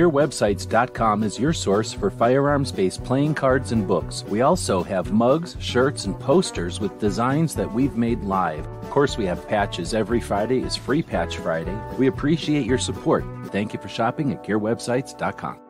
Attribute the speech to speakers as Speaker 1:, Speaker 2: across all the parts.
Speaker 1: GearWebsites.com is your source for firearms based playing cards and books. We also have mugs, shirts, and posters with designs that we've made live. Of course, we have patches. Every Friday is Free Patch Friday. We appreciate your support. Thank you for shopping at GearWebsites.com.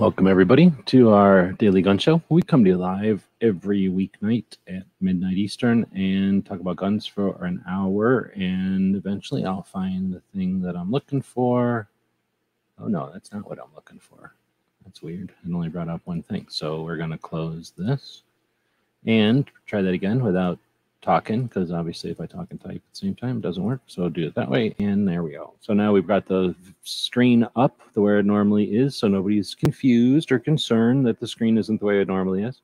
Speaker 1: Welcome, everybody, to our daily gun show. We come to you live every weeknight at midnight Eastern and talk about guns for an hour. And eventually, I'll find the thing that I'm looking for. Oh, no, that's not what I'm looking for. That's weird. It only brought up one thing. So we're going to close this and try that again without talking because obviously if I talk and type at the same time it doesn't work so I'll do it that way and there we go. So now we've got the screen up the way it normally is so nobody's confused or concerned that the screen isn't the way it normally is.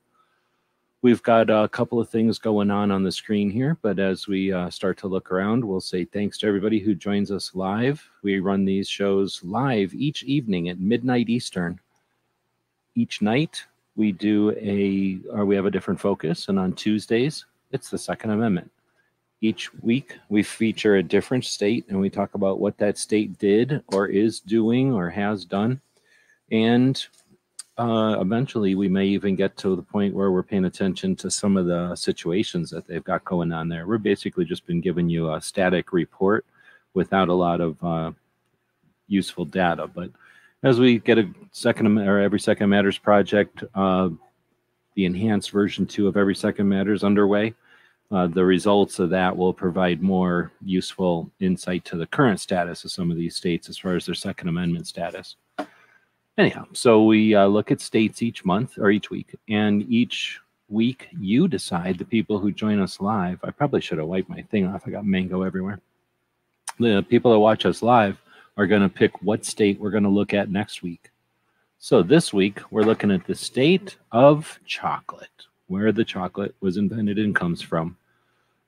Speaker 1: We've got a couple of things going on on the screen here but as we uh, start to look around we'll say thanks to everybody who joins us live. We run these shows live each evening at midnight eastern. Each night we do a or we have a different focus and on tuesdays it's the Second Amendment. Each week, we feature a different state and we talk about what that state did or is doing or has done. And uh, eventually, we may even get to the point where we're paying attention to some of the situations that they've got going on there. We're basically just been giving you a static report without a lot of uh, useful data. But as we get a second or every second matters project, uh, the enhanced version two of Every Second Matters underway. Uh, the results of that will provide more useful insight to the current status of some of these states as far as their Second Amendment status. Anyhow, so we uh, look at states each month or each week, and each week you decide the people who join us live. I probably should have wiped my thing off. I got mango everywhere. The people that watch us live are going to pick what state we're going to look at next week. So this week we're looking at the state of chocolate, where the chocolate was invented and comes from.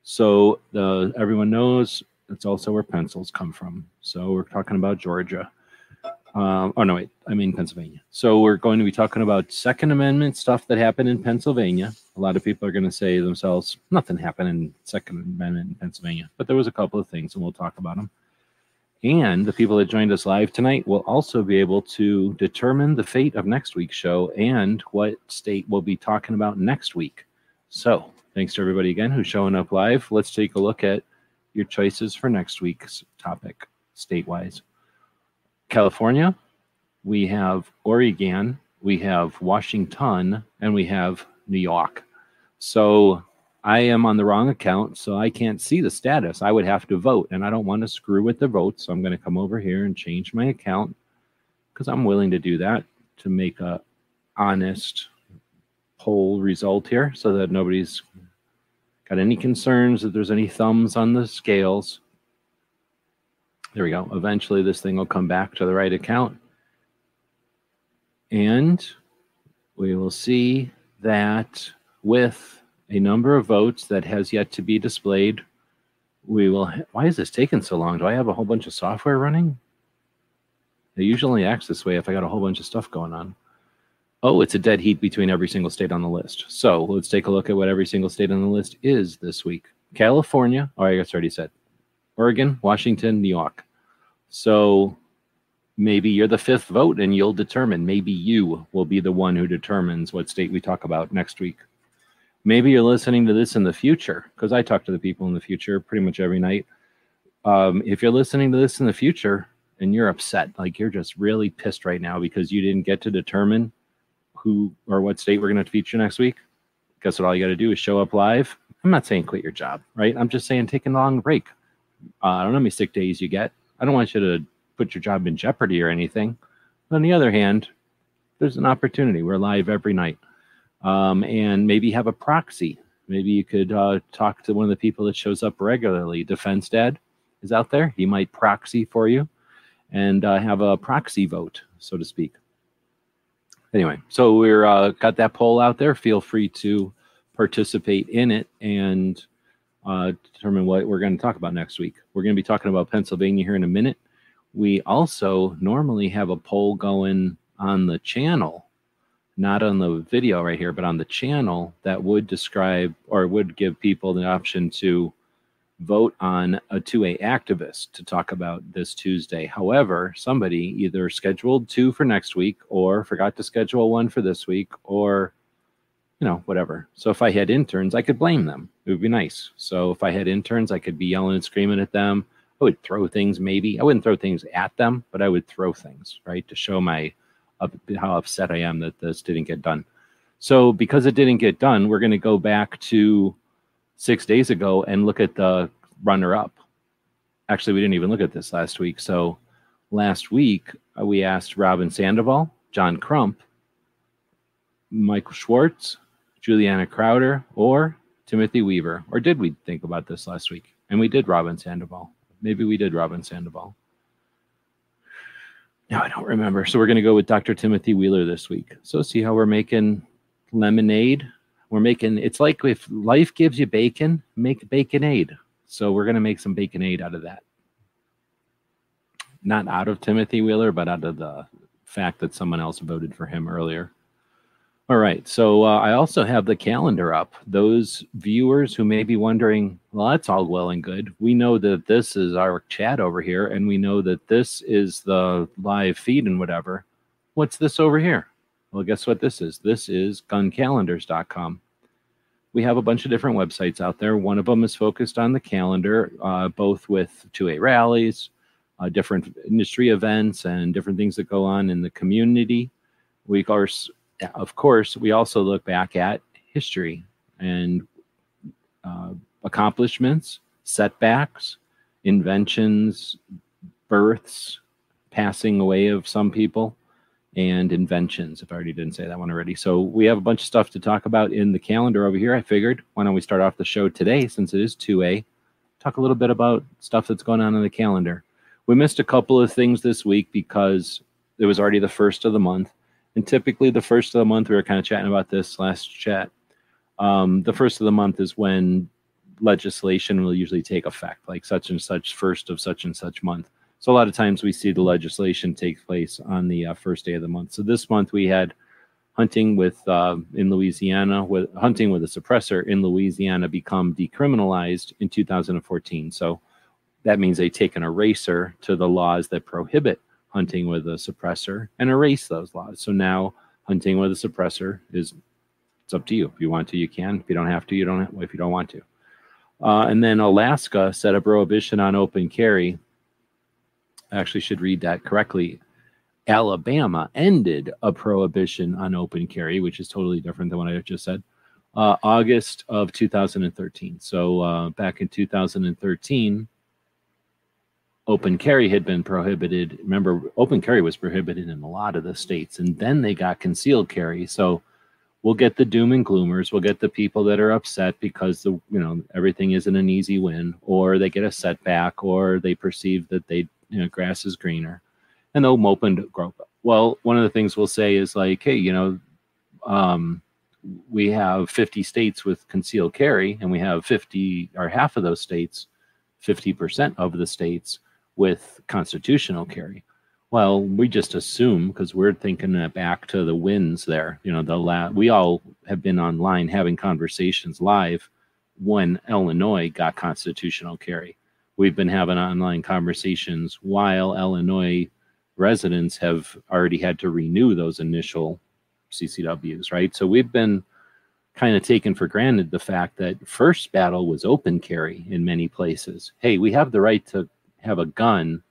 Speaker 1: So the everyone knows it's also where pencils come from. So we're talking about Georgia. Um, oh no, wait, I mean Pennsylvania. So we're going to be talking about Second Amendment stuff that happened in Pennsylvania. A lot of people are going to say to themselves, nothing happened in Second Amendment in Pennsylvania, but there was a couple of things, and we'll talk about them. And the people that joined us live tonight will also be able to determine the fate of next week's show and what state we'll be talking about next week. So, thanks to everybody again who's showing up live. Let's take a look at your choices for next week's topic, state wise. California, we have Oregon, we have Washington, and we have New York. So, I am on the wrong account, so I can't see the status. I would have to vote, and I don't want to screw with the vote. So I'm going to come over here and change my account because I'm willing to do that to make a honest poll result here, so that nobody's got any concerns that there's any thumbs on the scales. There we go. Eventually, this thing will come back to the right account, and we will see that with a number of votes that has yet to be displayed. We will. Why is this taking so long? Do I have a whole bunch of software running? It usually acts this way if I got a whole bunch of stuff going on. Oh, it's a dead heat between every single state on the list. So let's take a look at what every single state on the list is this week. California. Oh, I guess I already said. Oregon, Washington, New York. So maybe you're the fifth vote and you'll determine. Maybe you will be the one who determines what state we talk about next week. Maybe you're listening to this in the future because I talk to the people in the future pretty much every night. um, if you're listening to this in the future and you're upset, like you're just really pissed right now because you didn't get to determine who or what state we're going to feature next week, guess what? All you got to do is show up live. I'm not saying quit your job, right? I'm just saying take a long break. Uh, I don't know how many sick days you get. I don't want you to put your job in jeopardy or anything. But on the other hand, there's an opportunity. We're live every night. Um, and maybe have a proxy. Maybe you could uh, talk to one of the people that shows up regularly. Defense Dad is out there. He might proxy for you and uh, have a proxy vote, so to speak. Anyway, so we're uh, got that poll out there. Feel free to participate in it and uh, determine what we're going to talk about next week. We're going to be talking about Pennsylvania here in a minute. We also normally have a poll going on the channel, not on the video right here, but on the channel that would describe or would give people the option to vote on a 2A activist to talk about this Tuesday. However, somebody either scheduled two for next week or forgot to schedule one for this week or you know, whatever. So if I had interns, I could blame them. It would be nice. So if I had interns, I could be yelling and screaming at them. I would throw things maybe. I wouldn't throw things at them, but I would throw things, right? To show my how upset I am that this didn't get done. So because it didn't get done, we're going to go back to six days ago and look at the runner up. Actually, we didn't even look at this last week. So last week, uh, we asked Robyn Sandoval, John Crump, Michael Schwartz, Juliana Crowder, or Timothy Wheeler. Or did we think about this last week? And we did Robyn Sandoval. Maybe we did Robyn Sandoval. No, I don't remember. So we're going to go with Dr. Timothy Wheeler this week. So see how we're making lemonade. We're making it's like if life gives you bacon, make baconade. So we're going to make some baconade out of that. Not out of Timothy Wheeler, but out of the fact that someone else voted for him earlier. All right. So uh, I also have the calendar up. Those viewers who may be wondering, well, that's all well and good. We know that this is our chat over here, and we know that this is the live feed and whatever. What's this over here? Well, guess what this is? This is guncalendars.com we have a bunch of different websites out there. One of them is focused on the calendar, uh, both with 2A rallies, uh, different industry events, and different things that go on in the community. We, course, of course, we also look back at history and uh, accomplishments, setbacks, inventions, births, passing away of some people and inventions, if I already didn't say that one already. So we have a bunch of stuff to talk about in the calendar over here. I figured, why don't we start off the show today, since it is 2A, talk a little bit about stuff that's going on in the calendar. We missed a couple of things this week because it was already the first of the month. And typically, the first of the month, we were kind of chatting about this last chat. Um, the first of the month is when legislation will usually take effect, like such and such first of such and such month. So a lot of times we see the legislation take place on the uh, first day of the month. So this month we had hunting with uh, in Louisiana with hunting with a suppressor in Louisiana become decriminalized in 2014. So that means they take an eraser to the laws that prohibit hunting with a suppressor and erase those laws. So now hunting with a suppressor is it's up to you. If you want to, you can. If you don't have to, you don't. Have, if you don't want to. Uh, and then Alaska set a prohibition on open carry I actually should read that correctly. Alabama ended a prohibition on open carry, which is totally different than what I just said, uh, August of 2013. So uh, back in 2013, open carry had been prohibited. Remember, open carry was prohibited in a lot of the states, and then they got concealed carry. So we'll get the doom and gloomers. We'll get the people that are upset because the you know everything isn't an easy win, or they get a setback, or they perceive that they you know, grass is greener, and they'll mope and grow. Well, one of the things we'll say is like, hey, you know, um, we have 50 states with concealed carry, and we have 50 or half of those states, 50% of the states with constitutional carry. Well, we just assume because we're thinking back to the wins there. You know, the la- we all have been online having conversations live when Illinois got constitutional carry we've been having online conversations while Illinois residents have already had to renew those initial CCWs, right? So we've been kind of taken for granted the fact that first battle was open carry in many places. Hey, we have the right to have a gun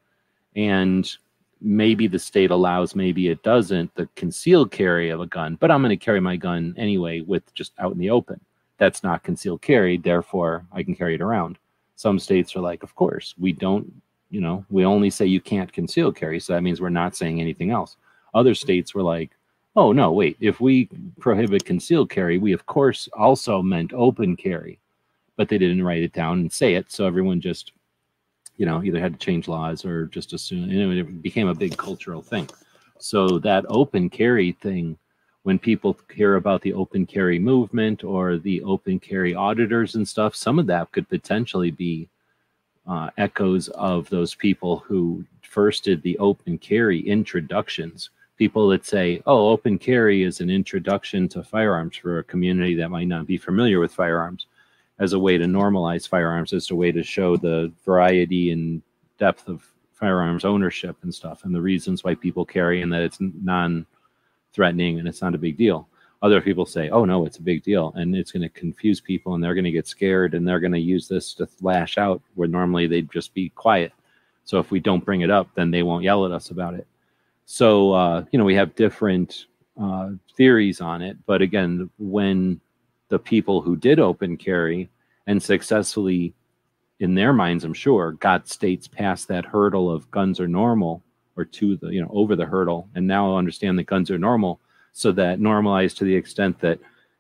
Speaker 1: and maybe the state allows maybe it doesn't the concealed carry of a gun but i'm going to carry my gun anyway with just out in the open. That's not concealed carry therefore i can carry it around. Some states are like of course we don't you know we only say you can't conceal carry so that means we're not saying anything else. Other states were like oh no wait if we prohibit concealed carry we of course also meant open carry but they didn't write it down and say it so everyone just you know either had to change laws or just assume you know, it became a big cultural thing. So that open carry thing when people hear about the open carry movement or the open carry auditors and stuff some of that could potentially be uh, echoes of those people who first did the open carry introductions. People that say oh open carry is an introduction to firearms for a community that might not be familiar with firearms as a way to normalize firearms, as a way to show the variety and depth of firearms ownership and stuff, and the reasons why people carry, and that it's non-threatening and it's not a big deal. Other people say, "Oh no, it's a big deal," and it's going to confuse people, and they're going to get scared, and they're going to use this to lash out where normally they'd just be quiet. So if we don't bring it up, then they won't yell at us about it. So uh, you know, we have different uh, theories on it, but again, when the people who did open carry and successfully in their minds i'm sure got states past that hurdle of guns are normal or to the you know over the hurdle and now understand that guns are normal so that normalized to the extent that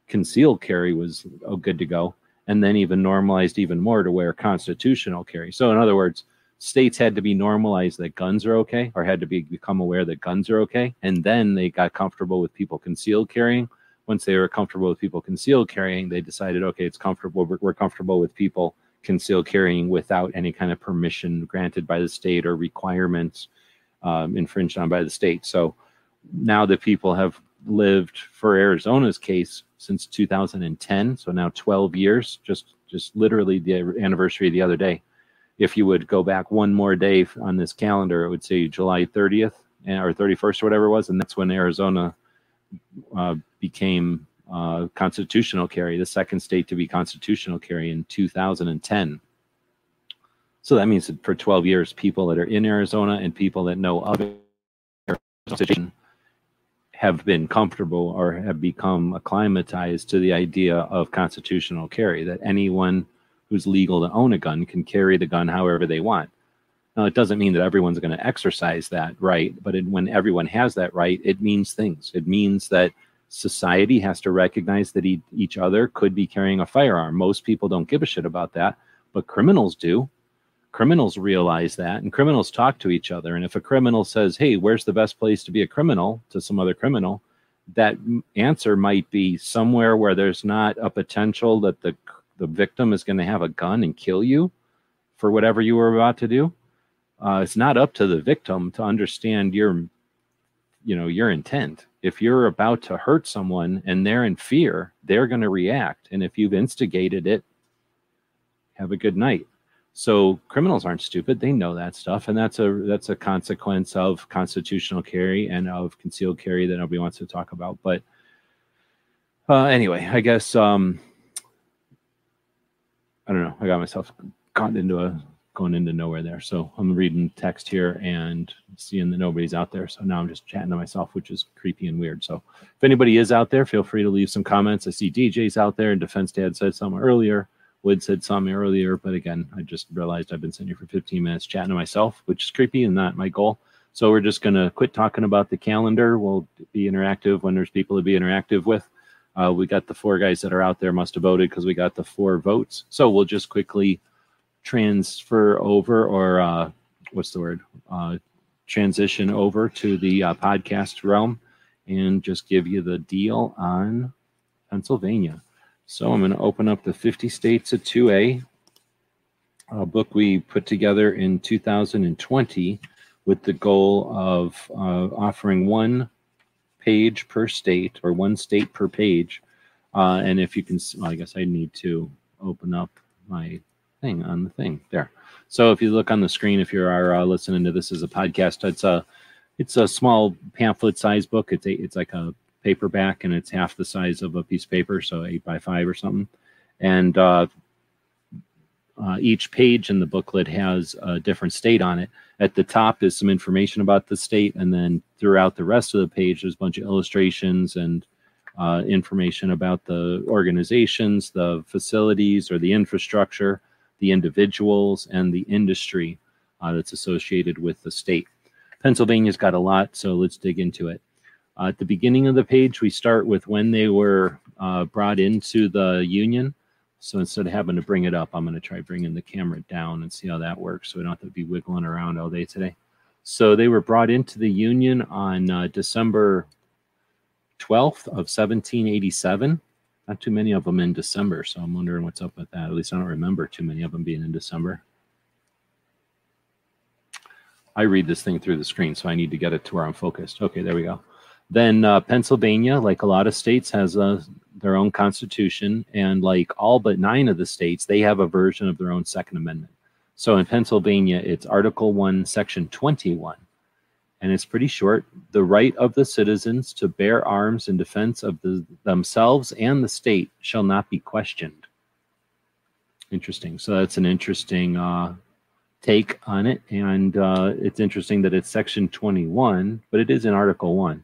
Speaker 1: concealed carry was oh, good to go and then even normalized even more to where constitutional carry. So in other words states had to be normalized that guns are okay or had to be become aware that guns are okay and then they got comfortable with people concealed carrying once they were comfortable with people concealed carrying, they decided, okay, it's comfortable. We're, we're comfortable with people concealed carrying without any kind of permission granted by the state or requirements um, infringed on by the state. So now that people have lived for Arizona's case since 2010, so now 12 years, just just literally the anniversary the other day. If you would go back one more day on this calendar, it would say July 30th eh, or 31st or whatever it was, and that's when Arizona uh, became uh, constitutional carry, the second state to be constitutional carry in 2010. So that means that for 12 years, people that are in Arizona and people that know of Arizona have been comfortable or have become acclimatized to the idea of constitutional carry, that anyone who's legal to own a gun can carry the gun however they want. Now, it doesn't mean that everyone's going to exercise that right, but it, when everyone has that right, it means things. It means that society has to recognize that each other could be carrying a firearm. Most people don't give a shit about that, but criminals do. Criminals realize that, and criminals talk to each other. And if a criminal says, Hey, where's the best place to be a criminal to some other criminal? That answer might be somewhere where there's not a potential that the, the victim is going to have a gun and kill you for whatever you were about to do. Uh, it's not up to the victim to understand your you know your intent if you're about to hurt someone and they're in fear they're going to react. And if you've instigated it have a good night. So criminals aren't stupid. They know that stuff. And that's a that's a consequence of constitutional carry and of concealed carry that nobody wants to talk about. But uh, anyway i guess um i don't know. I got myself caught into a going into nowhere there. So I'm reading text here and seeing that nobody's out there. So now I'm just chatting to myself, which is creepy and weird. So if anybody is out there, feel free to leave some comments. I see DJ's out there and Defense Dad said something earlier. Wood said something earlier, but again, I just realized I've been sitting here for 15 minutes chatting to myself, which is creepy and not my goal. So we're just going to quit talking about the calendar. We'll be interactive when there's people to be interactive with. Uh, we got the four guys that are out there must have voted because we got the four votes. So we'll just quickly transfer over or uh, what's the word uh, transition over to the uh, podcast realm and just give you the deal on Pennsylvania. So I'm going to open up the 50 states of 2A, a book we put together in 2020 with the goal of uh, offering one page per state or one state per page. Uh, and if you can, well, I guess I need to open up my thing on the thing there. So if you look on the screen, if you are uh, listening to this as a podcast, it's a it's a small pamphlet size book. It's a, it's like a paperback, and it's half the size of a piece of paper, so eight by five or something. And uh, uh, each page in the booklet has a different state on it. At the top is some information about the state, and then throughout the rest of the page, there's a bunch of illustrations and uh, information about the organizations, the facilities or the infrastructure, the individuals, and the industry uh, that's associated with the state. Pennsylvania's got a lot, so let's dig into it. Uh, at the beginning of the page, we start with when they were uh, brought into the Union. So instead of having to bring it up, I'm going to try bringing the camera down and see how that works so we don't have to be wiggling around all day today. So they were brought into the Union on uh, December 12th of 1787. Not too many of them in December, so I'm wondering what's up with that. At least I don't remember too many of them being in December. I read this thing through the screen, so I need to get it to where I'm focused. Okay, there we go. Then uh, Pennsylvania, like a lot of states, has a, their own constitution, and like all but nine of the states, they have a version of their own Second Amendment. So in Pennsylvania, it's Article 1, Section 21 and it's pretty short. The right of the citizens to bear arms in defense of the, themselves and the state shall not be questioned. Interesting. So that's an interesting uh, take on it, and uh, it's interesting that it's section 21, but it is in Article 1.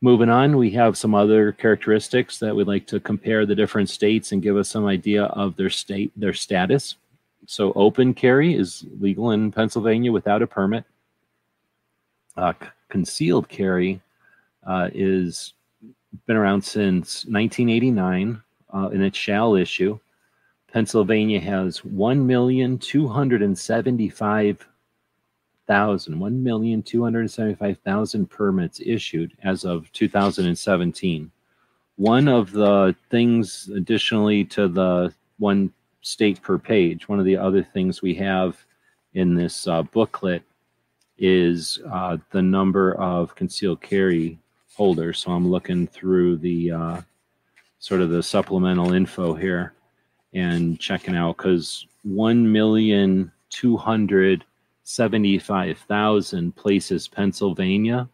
Speaker 1: Moving on, we have some other characteristics that we'd like to compare the different states and give us some idea of their state, their status. So open carry is legal in Pennsylvania without a permit uh, concealed carry uh, is been around since 1989 uh, and it shall issue. Pennsylvania has 1,275,000 1,275,000 permits issued as of 2017. One of the things, additionally to the one state per page, one of the other things we have in this uh, booklet is uh, the number of concealed carry holders. So I'm looking through the uh, sort of the supplemental info here and checking out because 1,275,000 places Pennsylvania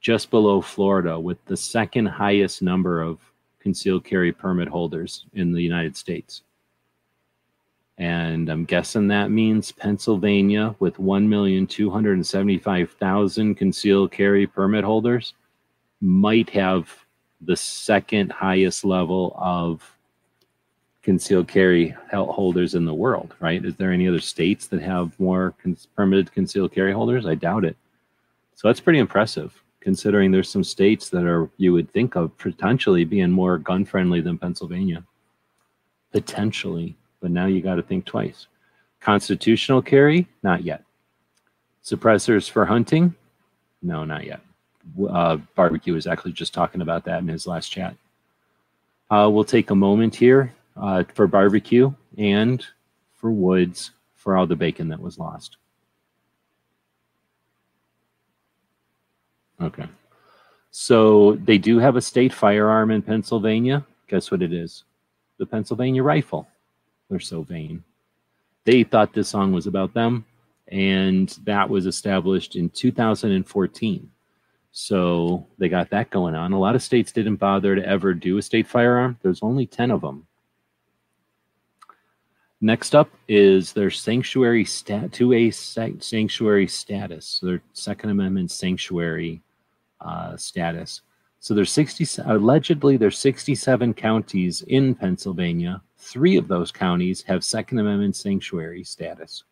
Speaker 1: just below Florida with the second highest number of concealed carry permit holders in the United States. And I'm guessing that means Pennsylvania with 1,275,000 concealed carry permit holders might have the second highest level of concealed carry holders in the world, right? Is there any other states that have more permitted concealed carry holders? I doubt it. So that's pretty impressive considering there's some states that are you would think of potentially being more gun friendly than Pennsylvania. Potentially but now you got to think twice. Constitutional carry? Not yet. Suppressors for hunting? No, not yet. Uh, barbecue was actually just talking about that in his last chat. Uh, we'll take a moment here uh, for barbecue and for woods for all the bacon that was lost. Okay. So they do have a state firearm in Pennsylvania. Guess what it is? The Pennsylvania rifle. They're so vain. They thought this song was about them, and that was established in 2014. So they got that going on. A lot of states didn't bother to ever do a state firearm. There's only 10 of them. Next up is their sanctuary stat 2A sanctuary status, their Second Amendment sanctuary uh, status. So there's 60 allegedly there's 67 counties in Pennsylvania Three of those counties have Second Amendment sanctuary status.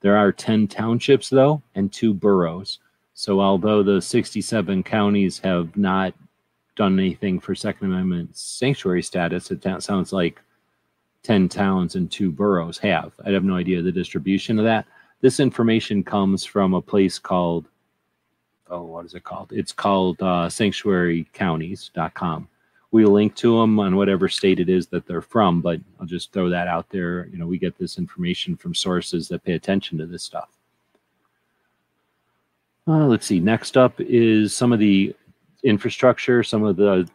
Speaker 1: There are 10 townships, though, and two boroughs. So, although the 67 counties have not done anything for Second Amendment sanctuary status, it sounds like 10 towns and two boroughs have. I have no idea the distribution of that. This information comes from a place called, oh, what is it called? It's called uh, sanctuarycounties.com we link to them on whatever state it is that they're from. But I'll just throw that out there. You know, we get this information from sources that pay attention to this stuff. Uh, let's see. Next up is some of the infrastructure, some of the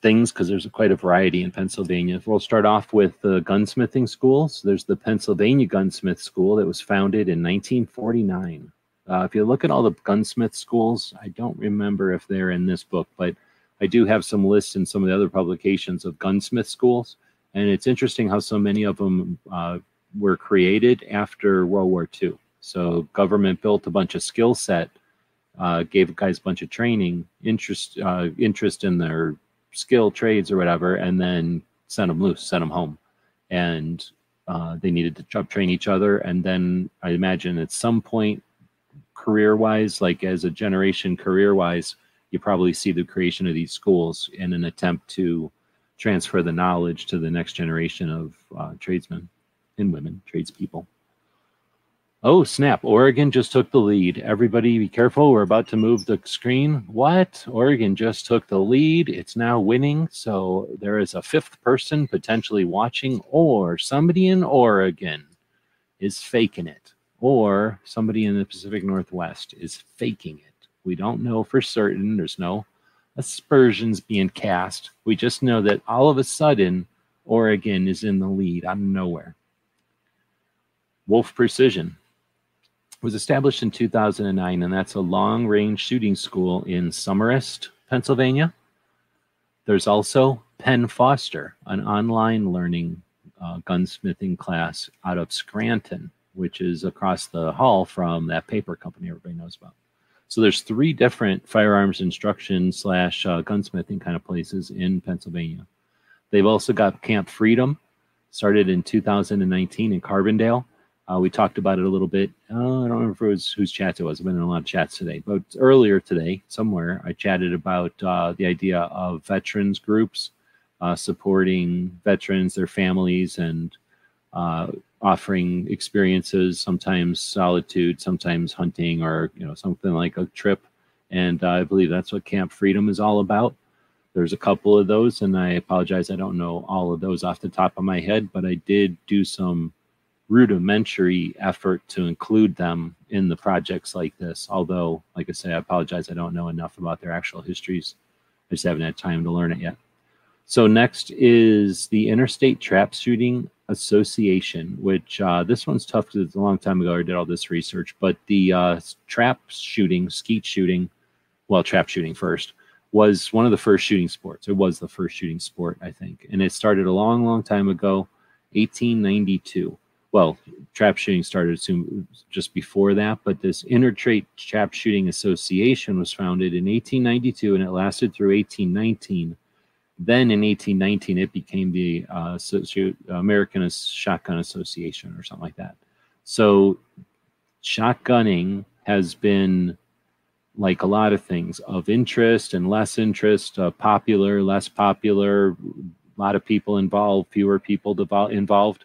Speaker 1: things, because there's quite a variety in Pennsylvania. We'll start off with the gunsmithing schools. There's the Pennsylvania Gunsmith School that was founded in 1949. Uh, if you look at all the gunsmith schools, I don't remember if they're in this book, but I do have some lists in some of the other publications of gunsmith schools, And it's interesting how so many of them uh, were created after World War II. So government built a bunch of skill set, uh, gave guys a bunch of training, interest uh, interest in their skill trades or whatever, and then sent them loose, sent them home, and uh, they needed to train each other. And then I imagine at some point, career wise, like as a generation career wise, you probably see the creation of these schools in an attempt to transfer the knowledge to the next generation of uh, tradesmen and women, tradespeople. Oh, snap. Oregon just took the lead. Everybody be careful. We're about to move the screen. What? Oregon just took the lead. It's now winning. So there is a fifth person potentially watching, or somebody in Oregon is faking it, or somebody in the Pacific Northwest is faking it. We don't know for certain. There's no aspersions being cast. We just know that all of a sudden, Oregon is in the lead out of nowhere. Wolf Precision was established in 2009, and that's a long range shooting school in Somerset, Pennsylvania. There's also Penn Foster, an online learning uh, gunsmithing class out of Scranton, which is across the hall from that paper company everybody knows about. So there's three different firearms instruction slash uh, gunsmithing kind of places in Pennsylvania. They've also got Camp Freedom, started in 2019 in Carbondale. Uh, we talked about it a little bit. Uh, I don't remember if it was whose chat it was. I've been in a lot of chats today, but earlier today, somewhere, I chatted about uh, the idea of veterans groups uh, supporting veterans, their families, and uh, offering experiences. Sometimes solitude, sometimes hunting, or you know something like a trip. And uh, I believe that's what Camp Freedom is all about. There's a couple of those, and I apologize, I don't know all of those off the top of my head, but I did do some rudimentary effort to include them in the projects like this. Although, like I say, I apologize, I don't know enough about their actual histories. I just haven't had time to learn it yet. So next is the Interstate Trap Shooting Association, which uh, this one's tough because it's a long time ago I did all this research, but the uh, trap shooting, skeet shooting, well, trap shooting first, was one of the first shooting sports. It was the first shooting sport, I think. And it started a long, long time ago, 1892 well, trap shooting started soon just before that, but this Interstate Trap Shooting Association was founded in 1892 and it lasted through 1819. Then in 1819, it became the uh, American Shotgun Association or something like that. So, shotgunning has been like a lot of things of interest and less interest, uh, popular, less popular, a lot of people involved, fewer people involved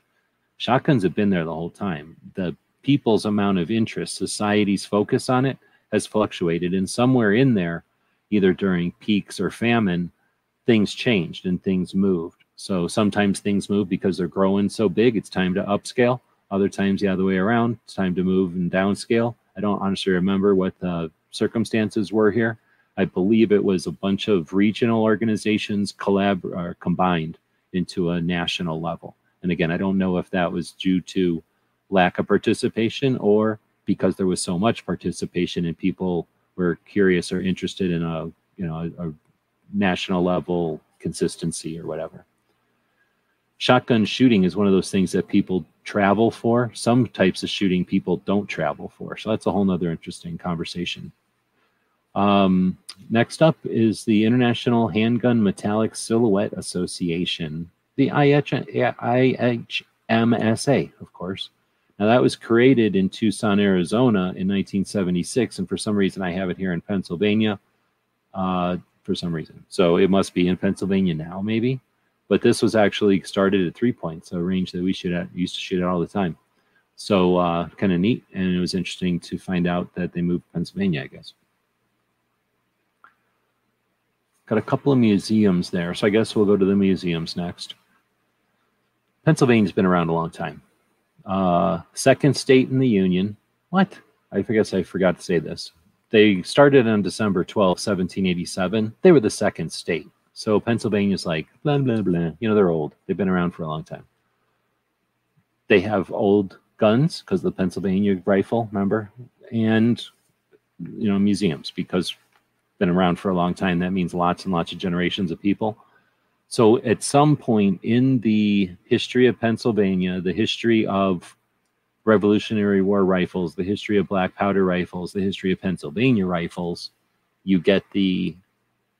Speaker 1: shotguns have been there the whole time. The people's amount of interest, society's focus on it has fluctuated. And somewhere in there, either during peaks or famine, things changed and things moved. So sometimes things move because they're growing so big, it's time to upscale. Other times, the other way around, it's time to move and downscale. I don't honestly remember what the circumstances were here. I believe it was a bunch of regional organizations collab or combined into a national level. And again, I don't know if that was due to lack of participation or because there was so much participation and people were curious or interested in a you know a, a national level consistency or whatever. Shotgun shooting is one of those things that people travel for. Some types of shooting people don't travel for. So that's a whole nother interesting conversation. Um, next up is the International Handgun Metallic Silhouette Association the IHMSA, of course. Now, that was created in Tucson, Arizona in 1976, and for some reason I have it here in Pennsylvania uh, for some reason. So it must be in Pennsylvania now, maybe. But this was actually started at three points, a range that we shoot at, used to shoot at all the time. So uh, kind of neat, and it was interesting to find out that they moved Pennsylvania, I guess. Got a couple of museums there, so I guess we'll go to the museums next. Pennsylvania's been around a long time. Uh, second state in the Union. What? I guess I forgot to say this. They started on December 12, 1787. They were the second state. So Pennsylvania's like, blah, blah, blah. You know, they're old. They've been around for a long time. They have old guns because the Pennsylvania rifle, remember? And, you know, museums because been around for a long time. That means lots and lots of generations of people. So at some point in the history of Pennsylvania, the history of Revolutionary War rifles, the history of black powder rifles, the history of Pennsylvania rifles, you get the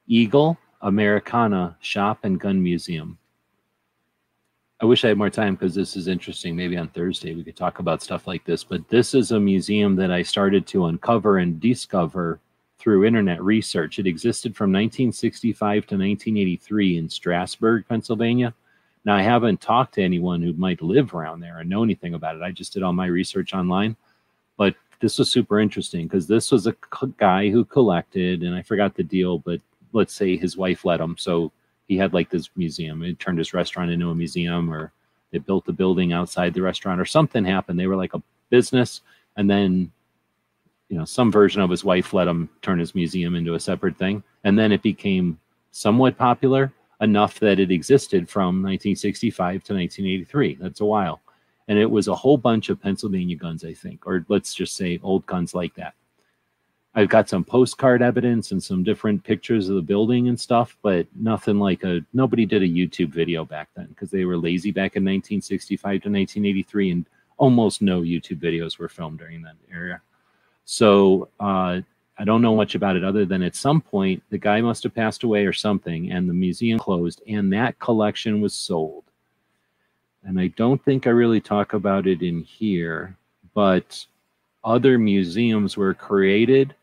Speaker 1: Eagle Americana Shop and Gun Museum. I wish I had more time because this is interesting. Maybe on Thursday we could talk about stuff like this. But this is a museum that I started to uncover and discover through internet research. It existed from 1965 to 1983 in Strasburg, Pennsylvania. Now, I haven't talked to anyone who might live around there and know anything about it. I just did all my research online. But this was super interesting because this was a guy who collected, and I forgot the deal, but let's say his wife let him. So he had like this museum. He turned his restaurant into a museum, or they built a building outside the restaurant, or something happened. They were like a business, and then you know some version of his wife let him turn his museum into a separate thing, and then it became somewhat popular enough that it existed from 1965 to 1983. That's a while. And it was a whole bunch of Pennsylvania guns, I think, or let's just say old guns like that. I've got some postcard evidence and some different pictures of the building and stuff, but nothing like a nobody did a YouTube video back then because they were lazy back in 1965 to 1983, and almost no YouTube videos were filmed during that era. So uh, I don't know much about it other than at some point the guy must have passed away or something, and the museum closed, and that collection was sold. And I don't think I really talk about it in here, but other museums were created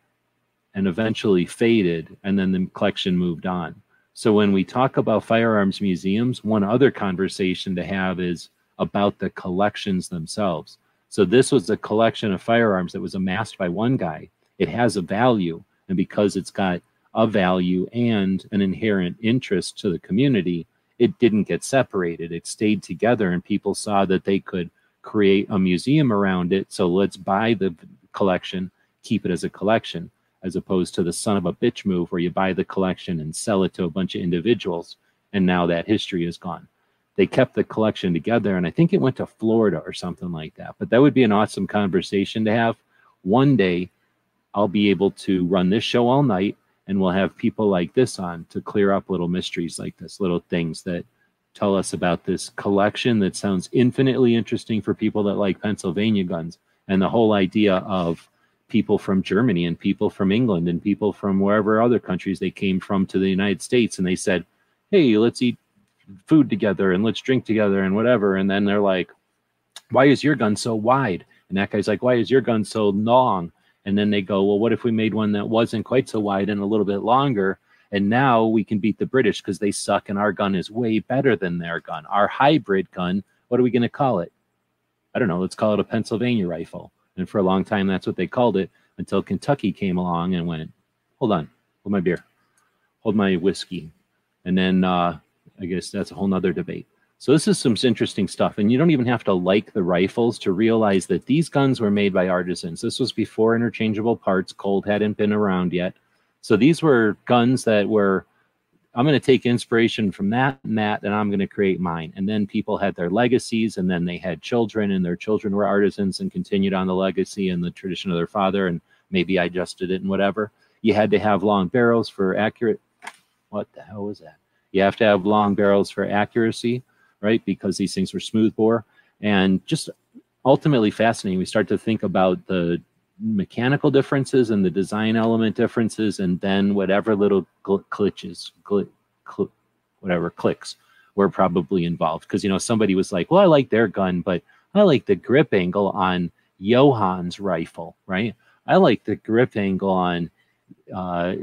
Speaker 1: and eventually faded, and then the collection moved on. So when we talk about firearms museums, one other conversation to have is about the collections themselves. So this was a collection of firearms that was amassed by one guy. It has a value, and because it's got a value and an inherent interest to the community, it didn't get separated. It stayed together, and people saw that they could create a museum around it. So let's buy the collection, keep it as a collection as opposed to the son of a bitch move where you buy the collection and sell it to a bunch of individuals. And now that history is gone. They kept the collection together and i think it went to florida or something like that. But that would be an awesome conversation to have. One day i'll be able to run this show all night and we'll have people like this on to clear up little mysteries like this little things that tell us about this collection that sounds infinitely interesting for people that like pennsylvania guns and the whole idea of people from Germany and people from England and people from wherever other countries they came from to the United States and they said, "Hey, let's eat food together and let's drink together and whatever." And then they're like, "Why is your gun so wide?" And that guy's like, "Why is your gun so long?" And then they go, "Well, what if we made one that wasn't quite so wide and a little bit longer?" And now we can beat the British because they suck and our gun is way better than their gun. Our hybrid gun, what are we going to call it? I don't know. Let's call it a Pennsylvania rifle and for a long time, that's what they called it until Kentucky came along and went, hold on, hold my beer, hold my whiskey. And then uh, I guess that's a whole nother debate. So this is some interesting stuff. And you don't even have to like the rifles to realize that these guns were made by artisans. This was before interchangeable parts. Colt hadn't been around yet. So these were guns that were I'm going to take inspiration from that and that, and I'm going to create mine. And then people had their legacies, and then they had children, and their children were artisans and continued on the legacy and the tradition of their father, and maybe I adjusted it and whatever. You had to have long barrels for accurate. What the hell was that? You have to have long barrels for accuracy, right? Because these things were smooth bore, and just ultimately fascinating. We start to think about the mechanical differences and the design element differences, and then whatever little gl- glitches, gl- cl- whatever clicks were probably involved. Because you know somebody was like, "Well, I like their gun, but I like the grip angle on Johan's rifle, right? I like the grip angle on." Uh,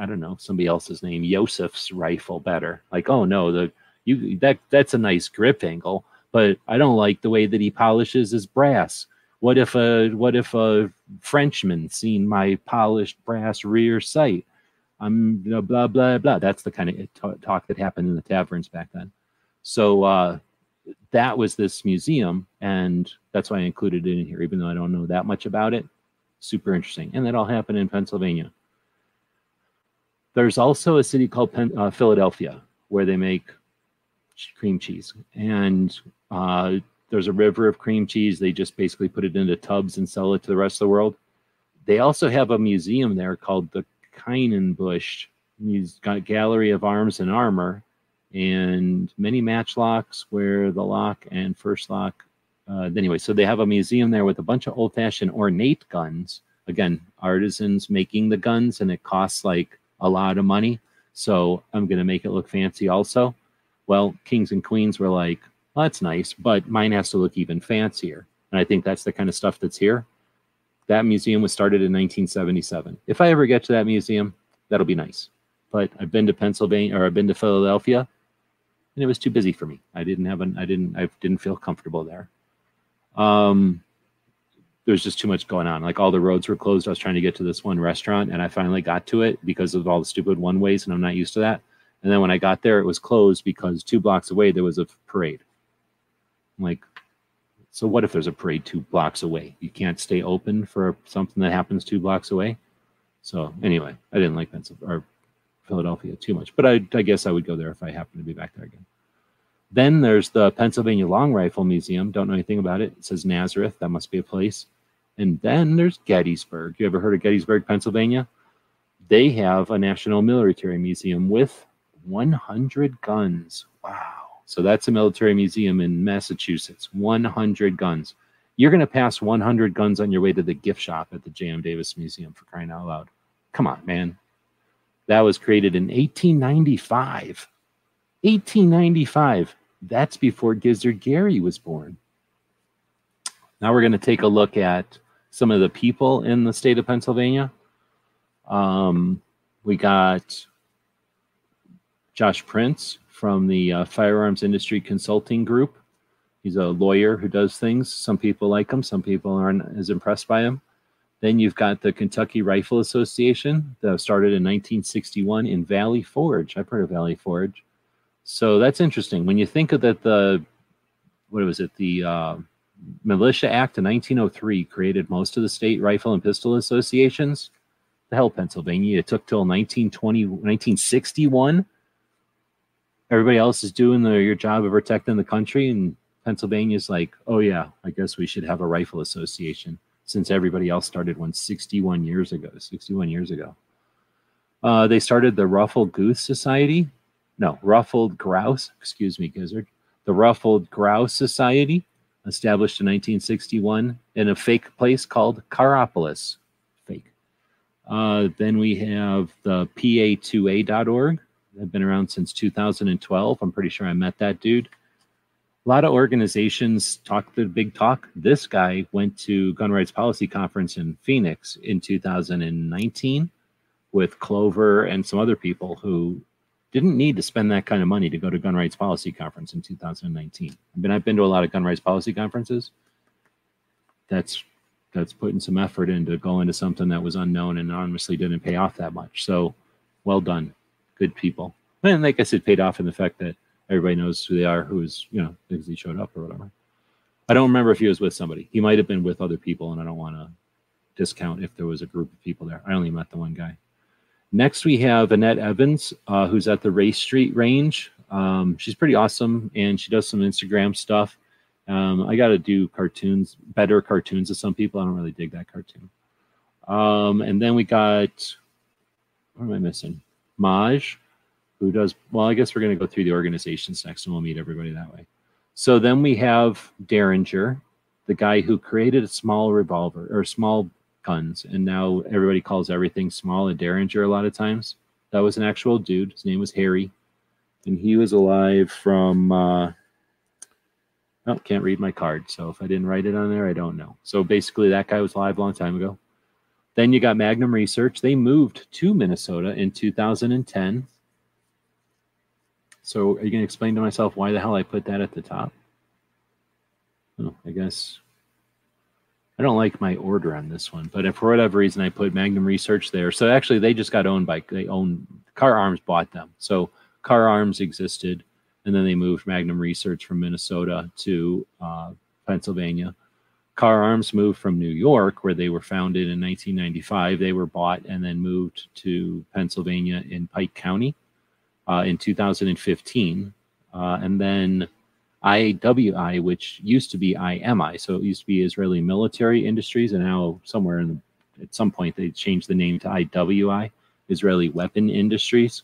Speaker 1: I don't know somebody else's name, Joseph's rifle better. Like, oh no, the you that that's a nice grip angle, but I don't like the way that he polishes his brass. What if a what if a Frenchman seen my polished brass rear sight? I'm know, blah blah blah. That's the kind of talk that happened in the taverns back then. So uh, that was this museum, and that's why I included it in here, even though I don't know that much about it. Super interesting, and that all happened in Pennsylvania. There's also a city called Pen- uh, Philadelphia where they make cream cheese, and uh, there's a river of cream cheese. They just basically put it into tubs and sell it to the rest of the world. They also have a museum there called the Bush Gallery of Arms and Armor, and many matchlocks where the lock and first lock. Uh, anyway, so they have a museum there with a bunch of old fashioned ornate guns. Again, artisans making the guns, and it costs like a lot of money. So I'm going to make it look fancy also. Well, kings and queens were like, well, that's nice, but mine has to look even fancier. And I think that's the kind of stuff that's here. That museum was started in 1977. If I ever get to that museum, that'll be nice. But I've been to Pennsylvania or I've been to Philadelphia, and it was too busy for me. I didn't have an I didn't I didn't feel comfortable there. Um, there's just too much going on. Like all the roads were closed. I was trying to get to this one restaurant, and I finally got to it because of all the stupid one ways, and I'm not used to that. And then when I got there, it was closed because two blocks away there was a parade. I'm like, so what if there's a parade two blocks away? You can't stay open for something that happens two blocks away. So anyway, I didn't like Pennsylvania or Philadelphia too much, but I, I guess I would go there if I happened to be back there again. Then there's the Pennsylvania Long Rifle Museum. Don't know anything about it. It says Nazareth. That must be a place. And then there's Gettysburg. You ever heard of Gettysburg, Pennsylvania? They have a National Military Museum with 100 guns. Wow. So that's a military museum in Massachusetts. 100 guns. You're going to pass 100 guns on your way to the gift shop at the J.M. Davis Museum for crying out loud. Come on, man. That was created in 1895. 1895. That's before Gizzard Gary was born. Now we're going to take a look at some of the people in the state of Pennsylvania. Um, we got Josh Prince from the uh, Firearms Industry Consulting Group. He's a lawyer who does things. Some people like him, some people aren't as impressed by him. Then you've got the Kentucky Rifle Association that started in 1961 in Valley Forge. I've heard of Valley Forge. So that's interesting. When you think of that, the what was it? The uh, Militia Act of 1903 created most of the state rifle and pistol associations. The hell, Pennsylvania. It took till 1920, 1961. Everybody else is doing the, your job of protecting the country, and Pennsylvania's like, oh yeah, I guess we should have a rifle association since everybody else started one 61 years ago. 61 years ago. Uh, they started the Ruffled Goose Society. No, Ruffled Grouse, excuse me, Gizzard. The Ruffled Grouse Society, established in 1961 in a fake place called Coraopolis. Fake. Uh, then we have the PA2A.org. They've been around since 2012. I'm pretty sure I met that dude a lot of organizations talk the big talk. This guy went to Gun Rights Policy Conference in Phoenix in 2019 with Clover and some other people who didn't need to spend that kind of money to go to Gun Rights Policy Conference in 2019. I mean, I've been to a lot of gun rights policy conferences. That's that's putting some effort into going to something that was unknown and honestly didn't pay off that much. So, well done, good people. And like I said, paid off in the fact that everybody knows who they are, who's, you know, because he showed up or whatever. I don't remember if he was with somebody. He might have been with other people, and I don't want to discount if there was a group of people there. I only met the one guy. Next, we have Annette Evans, uh, who's at the Race Street Range. Um, she's pretty awesome, and she does some Instagram stuff. Um, I got to do cartoons, better cartoons of some people. I don't really dig that cartoon. Um, and then we got, what am I missing? Maj, who does well. I guess we're going to go through the organizations next, and we'll meet everybody that way. So then we have Derringer, the guy who created a small revolver or small guns, and now everybody calls everything small a Derringer a lot of times. That was an actual dude. His name was Harry, and he was alive from. Uh, oh, can't read my card. So if I didn't write it on there, I don't know. So basically, that guy was alive a long time ago. Then you got Magnum Research. They moved to Minnesota in 2010 so are you going to explain to myself why the hell I put that at the top? Oh, I guess I don't like my order on this one, but for whatever reason I put Magnum Research there, so actually they just got owned by they own Kahr Arms bought them. So Kahr Arms existed, and then they moved Magnum Research from Minnesota to uh, Pennsylvania. Kahr Arms moved from New York, where they were founded in 1995. They were bought and then moved to Pennsylvania in Pike County uh, in 2015. Uh, and then IWI, which used to be IMI, so it used to be Israeli Military Industries, and now somewhere in the, at some point they changed the name to IWI, Israeli Weapon Industries.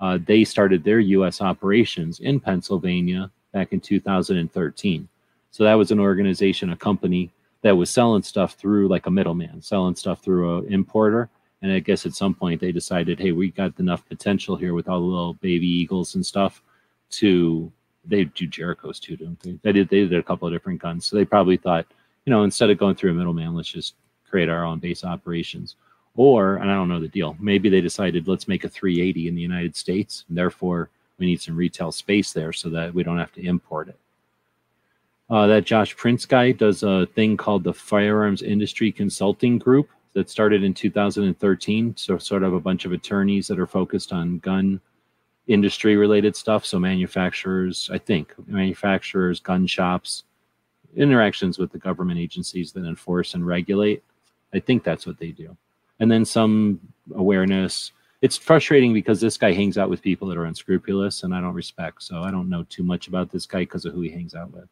Speaker 1: uh, they started their U.S. operations in Pennsylvania back in 2013. So that was an organization, a company that was selling stuff through like a middleman, selling stuff through an importer. And I guess at some point they decided, hey, we got enough potential here with all the little baby eagles and stuff to they do Jericho's too, don't they? They did they did a couple of different guns. So they probably thought, you know, instead of going through a middleman, let's just create our own base operations. Or, and I don't know the deal, maybe they decided let's make a 380 in the United States, and therefore we need some retail space there so that we don't have to import it. Uh, that Josh Prince guy does a thing called the Firearms Industry Consulting Group that started in 2013. So, sort of a bunch of attorneys that are focused on gun industry related stuff. So, manufacturers, I think, manufacturers, gun shops, interactions with the government agencies that enforce and regulate. I think that's what they do. And then some awareness. It's frustrating because this guy hangs out with people that are unscrupulous and I don't respect. So I don't know too much about this guy because of who he hangs out with.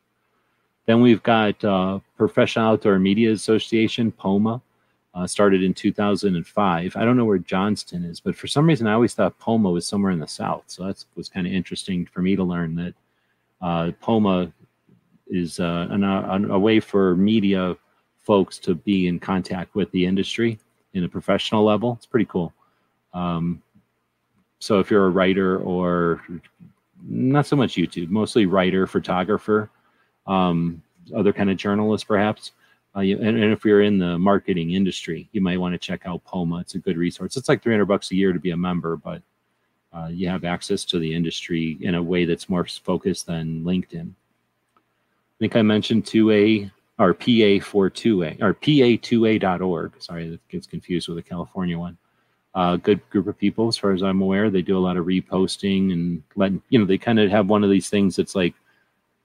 Speaker 1: Then we've got uh, Professional Outdoor Media Association, POMA, uh, started in 2005. I don't know where Johnston is, but for some reason I always thought POMA was somewhere in the South. So that was kind of interesting for me to learn that uh, POMA is uh, an, a way for media folks to be in contact with the industry in a professional level. It's pretty cool. Um, so if you're a writer or not so much YouTube, mostly writer, photographer, um, other kind of journalists, perhaps, uh, you, and, and, if you're in the marketing industry, you might want to check out Poma. It's a good resource. It's like 300 bucks a year to be a member, but uh, you have access to the industry in a way that's more focused than LinkedIn. I think I mentioned 2A or PA42A or PA2A.org. Sorry, that gets confused with the California one. Uh, good group of people, as far as I'm aware. They do a lot of reposting and letting, you know, they kind of have one of these things that's like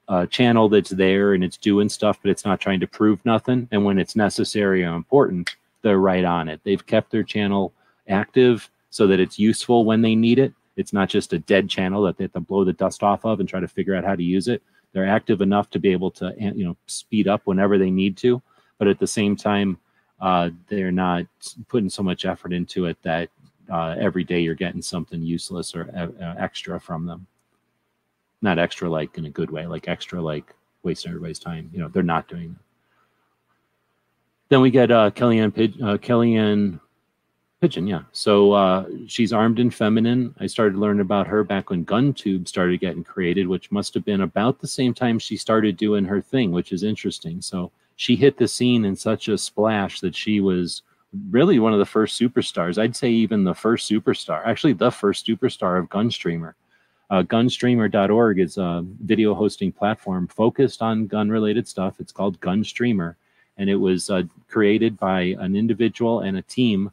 Speaker 1: a channel that's there and it's doing stuff, but it's not trying to prove nothing. And when it's necessary or important, they're right on it. They've kept their channel active so that it's useful when they need it. It's not just a dead channel that they have to blow the dust off of and try to figure out how to use it. They're active enough to be able to, you know, speed up whenever they need to, but at the same time, uh, they're not putting so much effort into it that uh, every day you're getting something useless or uh, extra from them. Not extra like in a good way, like extra like wasting everybody's time. You know, they're not doing that. Then we get uh, Kellyanne, uh, Kellyanne Pigeon, yeah. So uh, she's armed and feminine. I started learning about her back when GunTube started getting created, which must have been about the same time she started doing her thing, which is interesting. So she hit the scene in such a splash that she was really one of the first superstars. I'd say even the first superstar, actually the first superstar of Gunstreamer. Uh, gunstreamer.org is a video hosting platform focused on gun related stuff. It's called Gunstreamer, and it was uh, created by an individual and a team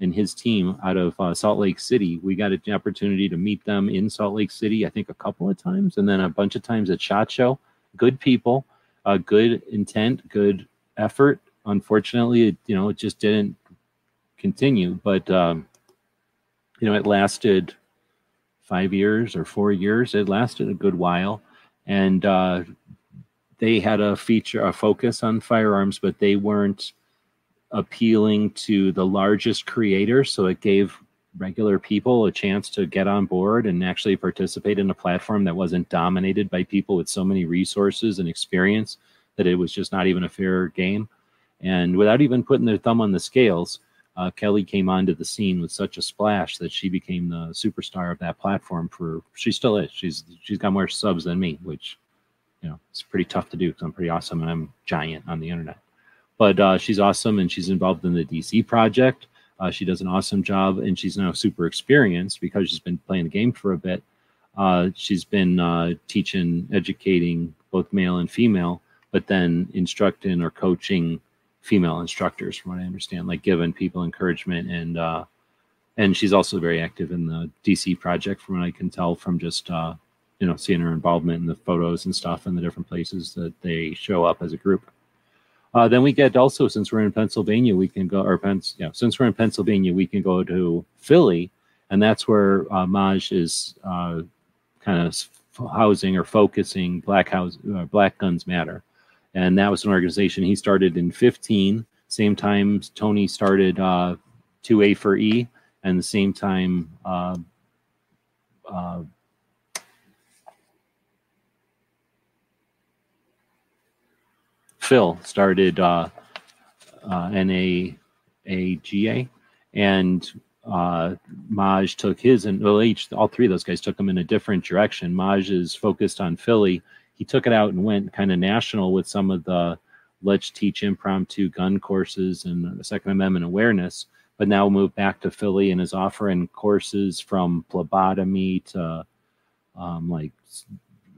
Speaker 1: and his team out of uh, Salt Lake City. We got an opportunity to meet them in Salt Lake City, I think a couple of times, and then a bunch of times at SHOT Show. Good people a good intent, good effort. Unfortunately, it, you know, it just didn't continue. But um, you know, it lasted five years or four years. It lasted a good while, and uh, they had a feature, a focus on firearms, but they weren't appealing to the largest creators. So it gave regular people a chance to get on board and actually participate in a platform that wasn't dominated by people with so many resources and experience that it was just not even a fair game. And without even putting their thumb on the scales, uh, Kelly came onto the scene with such a splash that she became the superstar of that platform. For she still is. She's she's got more subs than me, which you know it's pretty tough to do because I'm pretty awesome and I'm giant on the internet. But uh, she's awesome and she's involved in the DC project. Uh, she does an awesome job, and she's now super experienced because she's been playing the game for a bit. Uh, she's been uh, teaching, educating both male and female, but then instructing or coaching female instructors, from what I understand, like giving people encouragement and uh, and she's also very active in the DC project, from what I can tell from just uh, you know seeing her involvement in the photos and stuff in the different places that they show up as a group. Uh, then we get also since we're in Pennsylvania, we can go or Pens, yeah, since we're in Pennsylvania, we can go to Philly, and that's where uh, Maj is uh, kind of housing or focusing Black House uh, Black Guns Matter, and that was an organization he started in 15. Same time Tony started uh, 2A for E, and the same time uh, uh, Phil started uh, uh, NAAGA, and uh, Maj took his, and well, each all three of those guys took them in a different direction. Maj is focused on Philly. He took it out and went kind of national with some of the let's teach impromptu gun courses and Second Amendment awareness. But now moved back to Philly and is offering courses from phlebotomy to um, like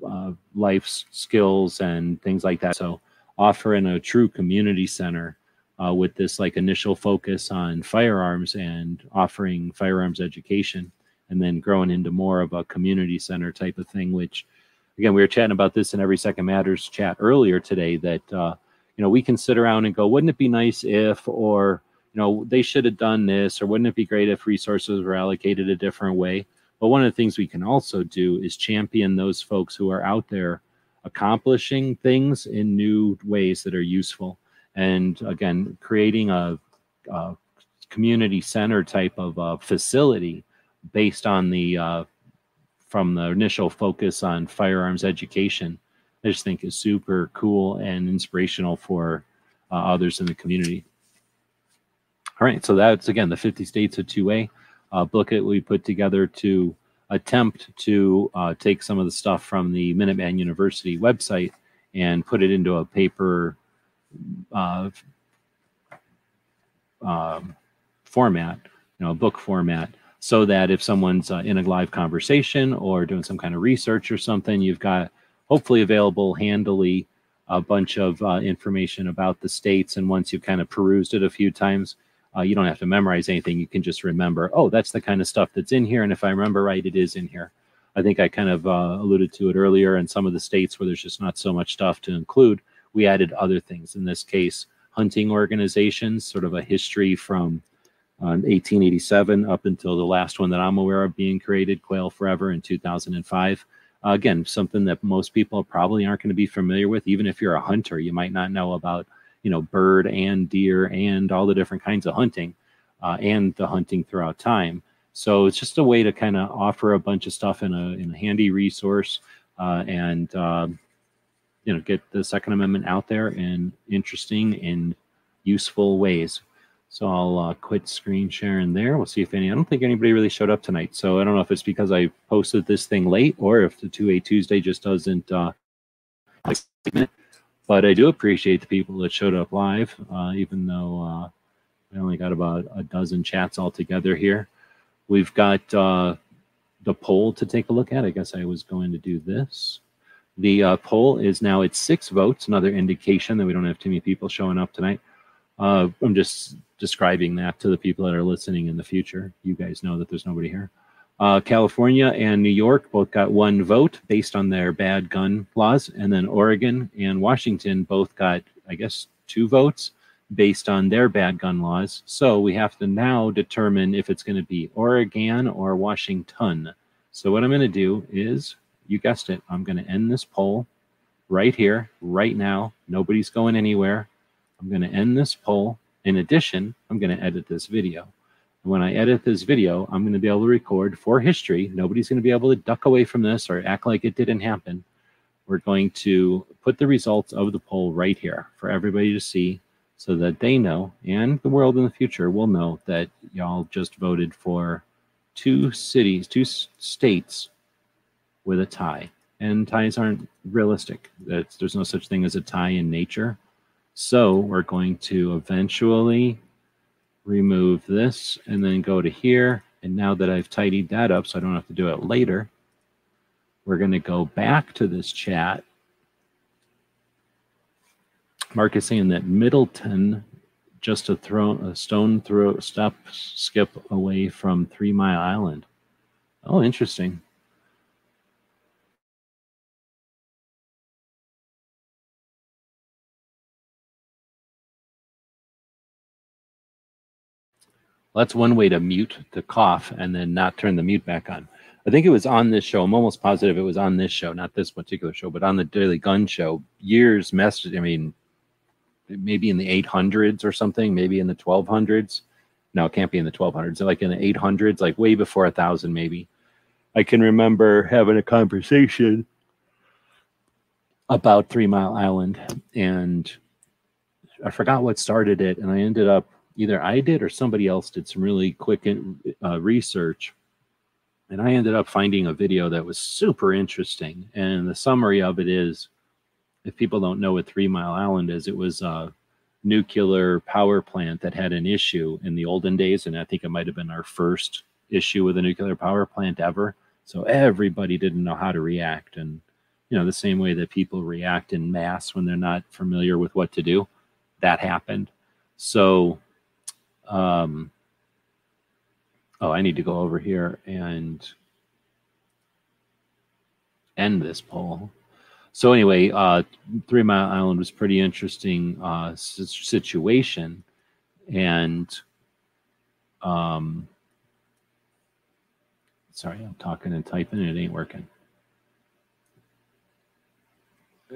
Speaker 1: uh, life skills and things like that. So offering a true community center uh, with this like initial focus on firearms and offering firearms education and then growing into more of a community center type of thing which again we were chatting about this in every second matters chat earlier today that uh, you know we can sit around and go wouldn't it be nice if or you know they should have done this or wouldn't it be great if resources were allocated a different way? But one of the things we can also do is champion those folks who are out there accomplishing things in new ways that are useful. And again creating a, a community center type of uh, facility based on the uh, from the initial focus on firearms education i just think is super cool and inspirational for uh, others in the community. All right so that's again the 50 states of 2a uh, booklet we put together to attempt to uh, take some of the stuff from the minuteman university website and put it into a paper uh, um, format, you know, a book format, so that if someone's uh, in a live conversation or doing some kind of research or something, you've got hopefully available handily a bunch of uh, information about the states. And once you've kind of perused it a few times, uh, you don't have to memorize anything. You can just remember, oh, that's the kind of stuff that's in here. And if I remember right, it is in here. I think I kind of uh, alluded to it earlier in some of the states where there's just not so much stuff to include we added other things. In this case, hunting organizations, sort of a history from uh, 1887 up until the last one that I'm aware of being created, Quail Forever in 2005. Uh, again, something that most people probably aren't going to be familiar with. Even if you're a hunter, you might not know about, you know, bird and deer and all the different kinds of hunting uh, and the hunting throughout time. So it's just a way to kind of offer a bunch of stuff in a, in a handy resource uh, and um, you know get the Second Amendment out there in interesting and useful ways. So I'll uh, quit screen sharing there. We'll see if any. I don't think anybody really showed up tonight. So I don't know if it's because I posted this thing late or if the 2A Tuesday just doesn't. Uh, but I do appreciate the people that showed up live, uh, even though uh, we only got about a dozen chats altogether here. We've got uh, the poll to take a look at. I guess I was going to do this. The uh, poll is now at six votes, another indication that we don't have too many people showing up tonight. Uh, I'm just describing that to the people that are listening in the future. You guys know that there's nobody here. Uh, California and New York both got one vote based on their bad gun laws. And then Oregon and Washington both got, I guess, two votes based on their bad gun laws. So we have to now determine if it's going to be Oregon or Washington. So what I'm going to do is you guessed it, I'm going to end this poll right here, right now. Nobody's going anywhere. I'm going to end this poll. In addition, I'm going to edit this video. And when I edit this video, I'm going to be able to record for history. Nobody's going to be able to duck away from this or act like it didn't happen. We're going to put the results of the poll right here for everybody to see so that they know and the world in the future will know that y'all just voted for two cities, two states with a tie. And ties aren't realistic. That's, there's no such thing as a tie in nature. So we're going to eventually remove this and then go to here. And now that I've tidied that up so I don't have to do it later, we're going to go back to this chat. Mark is saying that Middletown, just a, throw, a stone throw step skip away from Three Mile Island. Oh, interesting. That's one way to mute to cough and then not turn the mute back on. I think it was on this show. I'm almost positive it was on this show, not this particular show, but on the Daily Gun Show. Years message. I mean, maybe in the 800s or something, maybe in the 1200s. No, it can't be in the 1200s. Like in the 800s, like way before a thousand, maybe. I can remember having a conversation about Three Mile Island, and I forgot what started it, and I ended up either I did or somebody else did some really quick uh, research, and I ended up finding a video that was super interesting. And the summary of it is, if people don't know what Three Mile Island is, it was a nuclear power plant that had an issue in the olden days, and I think it might have been our first issue with a nuclear power plant ever. So everybody didn't know how to react, and you know the same way that people react in mass when they're not familiar with what to do, that happened. So, um, oh, I need to go over here and end this poll. So anyway, uh, Three Mile Island was pretty interesting uh, situation, and um, sorry, I'm talking and typing, and it ain't working.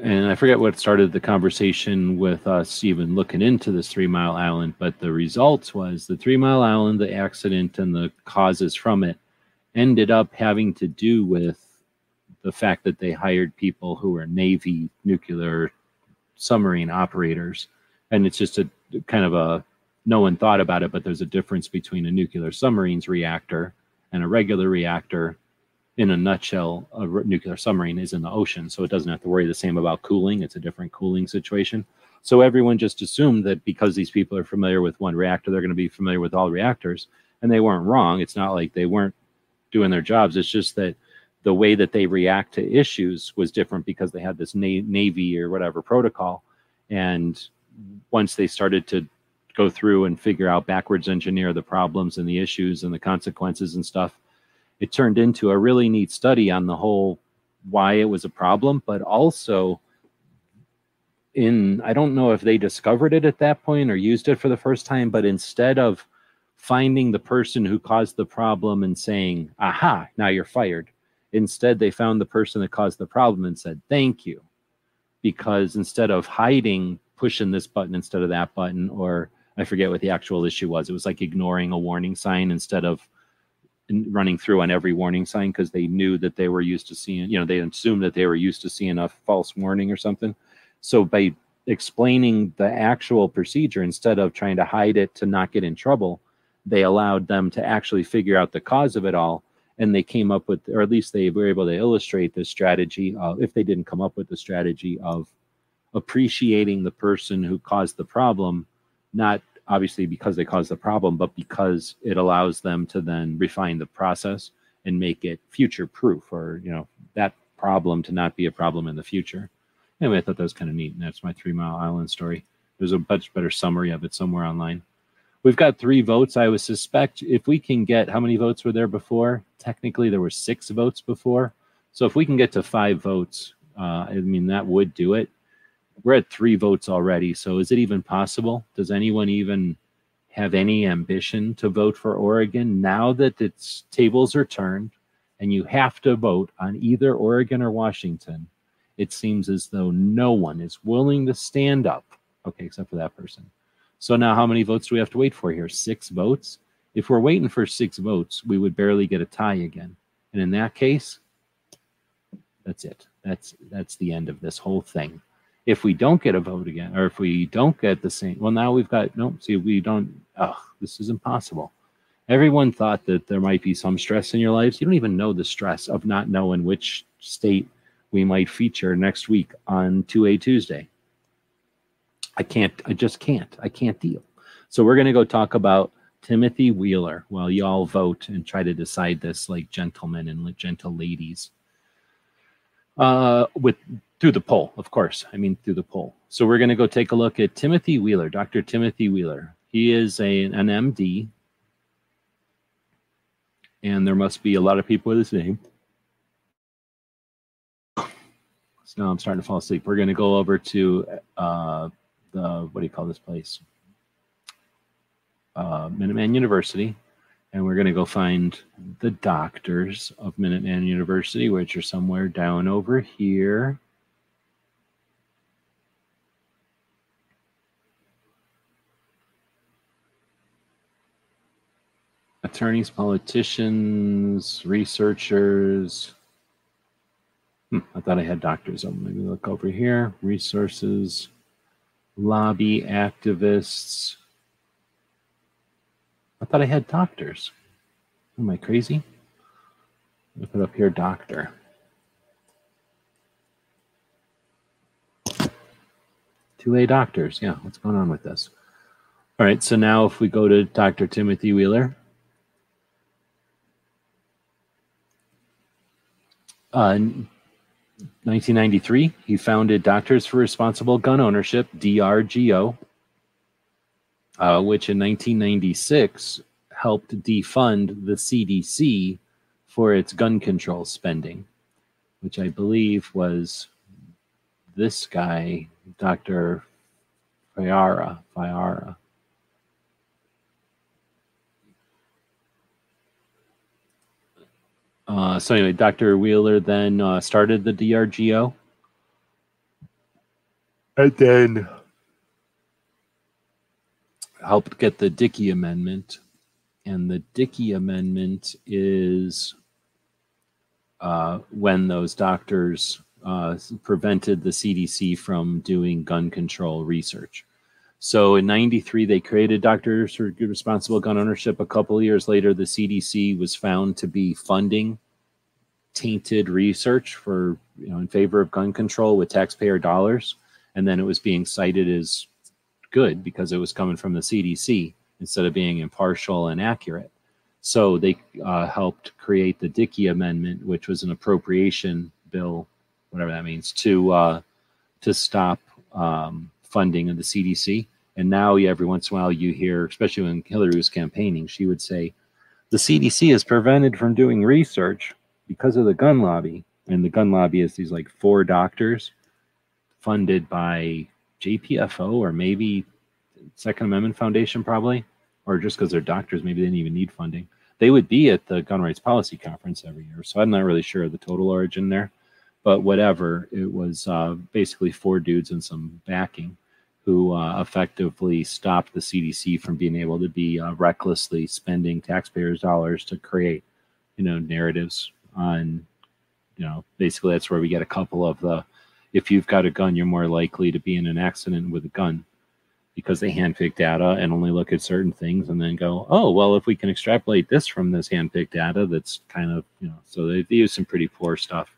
Speaker 1: And I forget what started the conversation with us even looking into this Three Mile Island, but the results was the Three Mile Island, the accident, and the causes from it ended up having to do with the fact that they hired people who were Navy nuclear submarine operators. And it's just a kind of a no one thought about it, but there's a difference between a nuclear submarine's reactor and a regular reactor. In a nutshell, a nuclear submarine is in the ocean, so it doesn't have to worry the same about cooling. It's a different cooling situation. So everyone just assumed that because these people are familiar with one reactor, they're going to be familiar with all reactors, and they weren't wrong. It's not like they weren't doing their jobs. It's just that the way that they react to issues was different because they had this na- navy or whatever protocol and once they started to go through and figure out backwards engineer the problems and the issues and the consequences and stuff it turned into a really neat study on the whole why it was a problem but also in i don't know if they discovered it at that point or used it for the first time but instead of finding the person who caused the problem and saying aha now you're fired Instead, they found the person that caused the problem and said, Thank you. Because instead of hiding, pushing this button instead of that button, or I forget what the actual issue was, it was like ignoring a warning sign instead of running through on every warning sign because they knew that they were used to seeing, you know, they assumed that they were used to seeing a false warning or something. So by explaining the actual procedure instead of trying to hide it to not get in trouble, they allowed them to actually figure out the cause of it all and they came up with or at least they were able to illustrate this strategy of if they didn't come up with the strategy of appreciating the person who caused the problem not obviously because they caused the problem but because it allows them to then refine the process and make it future proof or you know that problem to not be a problem in the future anyway i thought that was kind of neat and that's my three mile island story there's a much better summary of it somewhere online We've got three votes. I would suspect if we can get how many votes were there before? Technically, there were six votes before. So if we can get to five votes, uh, I mean, that would do it. We're at three votes already. So is it even possible? Does anyone even have any ambition to vote for Oregon now that its tables are turned and you have to vote on either Oregon or Washington? It seems as though no one is willing to stand up. Okay, except for that person so now how many votes do we have to wait for here? Six votes? If we're waiting for six votes, we would barely get a tie again. And in that case, that's it. That's that's the end of this whole thing. If we don't get a vote again, or if we don't get the same, well, now we've got no. See, we don't. Oh, this is impossible. Everyone thought that there might be some stress in your lives. You don't even know the stress of not knowing which state we might feature next week on 2A Tuesday. I can't, I just can't, I can't deal. So we're going to go talk about Timothy Wheeler while y'all vote and try to decide this like gentlemen and gentle ladies. Uh, with through the poll, of course. I mean through the poll. So we're going to go take a look at Timothy Wheeler, Dr. Timothy Wheeler. He is a an MD, and there must be a lot of people with his name. So now I'm starting to fall asleep. We're going to go over to uh, the what do you call this place? Uh, Minuteman University, and we're going to go find the doctors of Minuteman University, which are somewhere down over here. Attorneys, politicians, researchers. Hmm, I thought I had doctors. Um, maybe look over here. Resources, lobby activists. I thought I had doctors. Am I crazy? I put up here doctor. Two A doctors. Yeah, what's going on with this? All right, so now if we go to Dr. Timothy Wheeler. Uh, 1993, he founded Doctors for Responsible Gun Ownership, DRGO, uh, which in 1996 helped defund the CDC for its gun control spending, which I believe was this guy, Dr. Fiara. Fiara. Uh, so anyway, Dr. Wheeler then uh, started the DRGO, and then helped get the Dickey Amendment, and the Dickey Amendment is uh, when those doctors uh, prevented the CDC from doing gun control research. So in 93, they created Doctors for Responsible Gun Ownership. A couple years later, the CDC was found to be funding tainted research for, you know, in favor of gun control with taxpayer dollars. And then it was being cited as good because it was coming from the CDC instead of being impartial and accurate. So they uh, helped create the Dickey Amendment, which was an appropriation bill, whatever that means, to uh, to stop um, funding of the CDC. And now, every once in a while, you hear, especially when Hillary was campaigning, she would say, the CDC is prevented from doing research because of the gun lobby. And the gun lobby is these like four doctors funded by JPFO or maybe Second Amendment Foundation, probably, or just because they're doctors, maybe they didn't even need funding. They would be at the gun rights policy conference every year. So I'm not really sure of the total origin there, but whatever. It was uh, basically four dudes and some backing who uh, effectively stopped the CDC from being able to be uh, recklessly spending taxpayers' dollars to create, you know, narratives on, you know, basically that's where we get a couple of the, if you've got a gun, you're more likely to be in an accident with a gun because they handpick data and only look at certain things and then go, oh, well, if we can extrapolate this from this handpicked data, that's kind of, you know, so they, they use some pretty poor stuff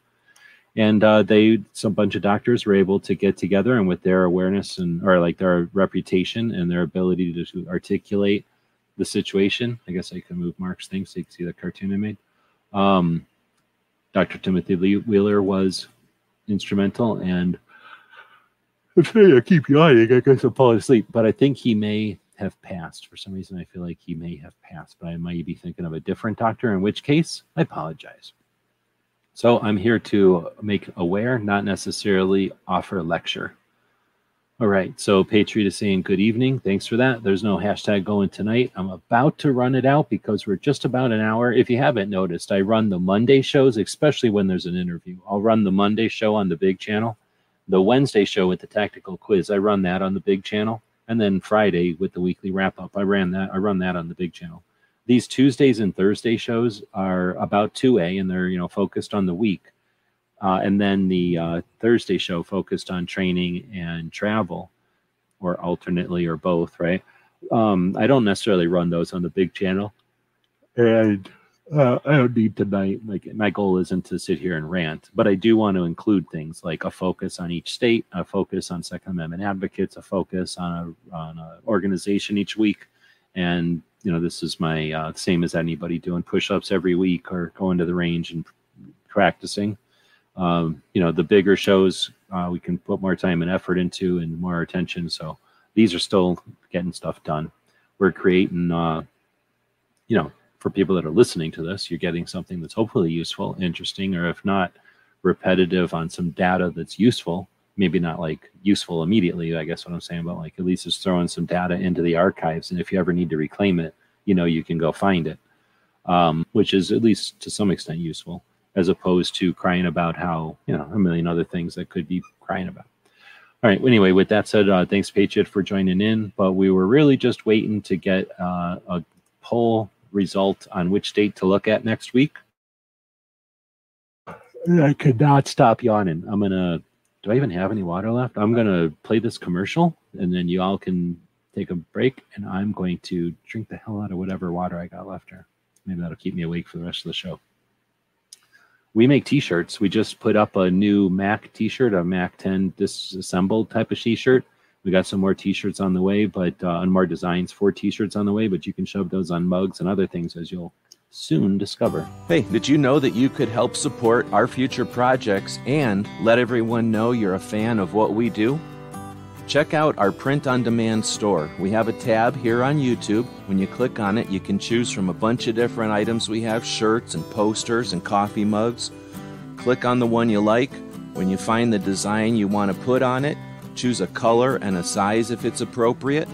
Speaker 1: and uh, they some bunch of doctors were able to get together and with their awareness and or like their reputation and their ability to articulate the situation i guess i can move mark's thing so you can see the cartoon i made um, dr timothy Lee wheeler was instrumental and I keep yawning. I guess I'm falling asleep, but I think he may have passed. For some reason, I feel like he may have passed, but I might be thinking of a different doctor, in which case, I apologize. So I'm here to make aware, not necessarily offer lecture. All right, so Patriot is saying good evening. Thanks for that. There's no hashtag going tonight. I'm about to run it out because we're just about an hour. If you haven't noticed, I run the Monday shows, especially when there's an interview. I'll run the Monday show on the big channel, the Wednesday show with the tactical quiz. I run that on the big channel, and then Friday with the weekly wrap up. I ran that. I run that on the big channel these Tuesdays and Thursday shows are about 2A and they're, you know, focused on the week. Uh, and then the uh, Thursday show focused on training and travel, or alternately, or both, right? Um, I don't necessarily run those on the big channel. And uh, I don't need tonight. Like my goal isn't to sit here and rant, but I do want to include things like a focus on each state, a focus on Second Amendment advocates, a focus on a on an organization each week, and you know, this is my uh, same as anybody doing push-ups every week or going to the range and practicing. Um, you know, the bigger shows uh, we can put more time and effort into and more attention. So these are still getting stuff done. We're creating, uh, you know, for people that are listening to this, you're getting something that's hopefully useful, interesting, or if not, repetitive on some data that's useful maybe not like useful immediately. I guess what I'm saying about like at least it's throwing some data into the archives, and if you ever need to reclaim it, you know you can go find it, um, which is at least to some extent useful, as opposed to crying about how you know a million other things that could be crying about. All right. Anyway, with that said, uh, thanks Patriot for joining in, but we were really just waiting to get uh, a poll result on which date to look at next week. I could not stop yawning. I'm gonna. Do I even have any water left? I'm gonna play this commercial, and then you all can take a break, and I'm going to drink the hell out of whatever water I got left here. Maybe that'll keep me awake for the rest of the show. We make T-shirts. We just put up a new Mac T-shirt, a Mac 10 disassembled type of T-shirt. We got some more T-shirts on the way, but uh, and more designs for T-shirts on the way. But you can shove those on mugs and other things as you'll soon discover.
Speaker 2: Hey, did you know that you could help support our future projects and let everyone know you're a fan of what we do? Check out our print on demand store. We have a tab here on YouTube. When you click on it, you can choose from a bunch of different items. We have shirts and posters and coffee mugs. Click on the one you like. When you find the design you want to put on it, choose a color and a size if it's appropriate.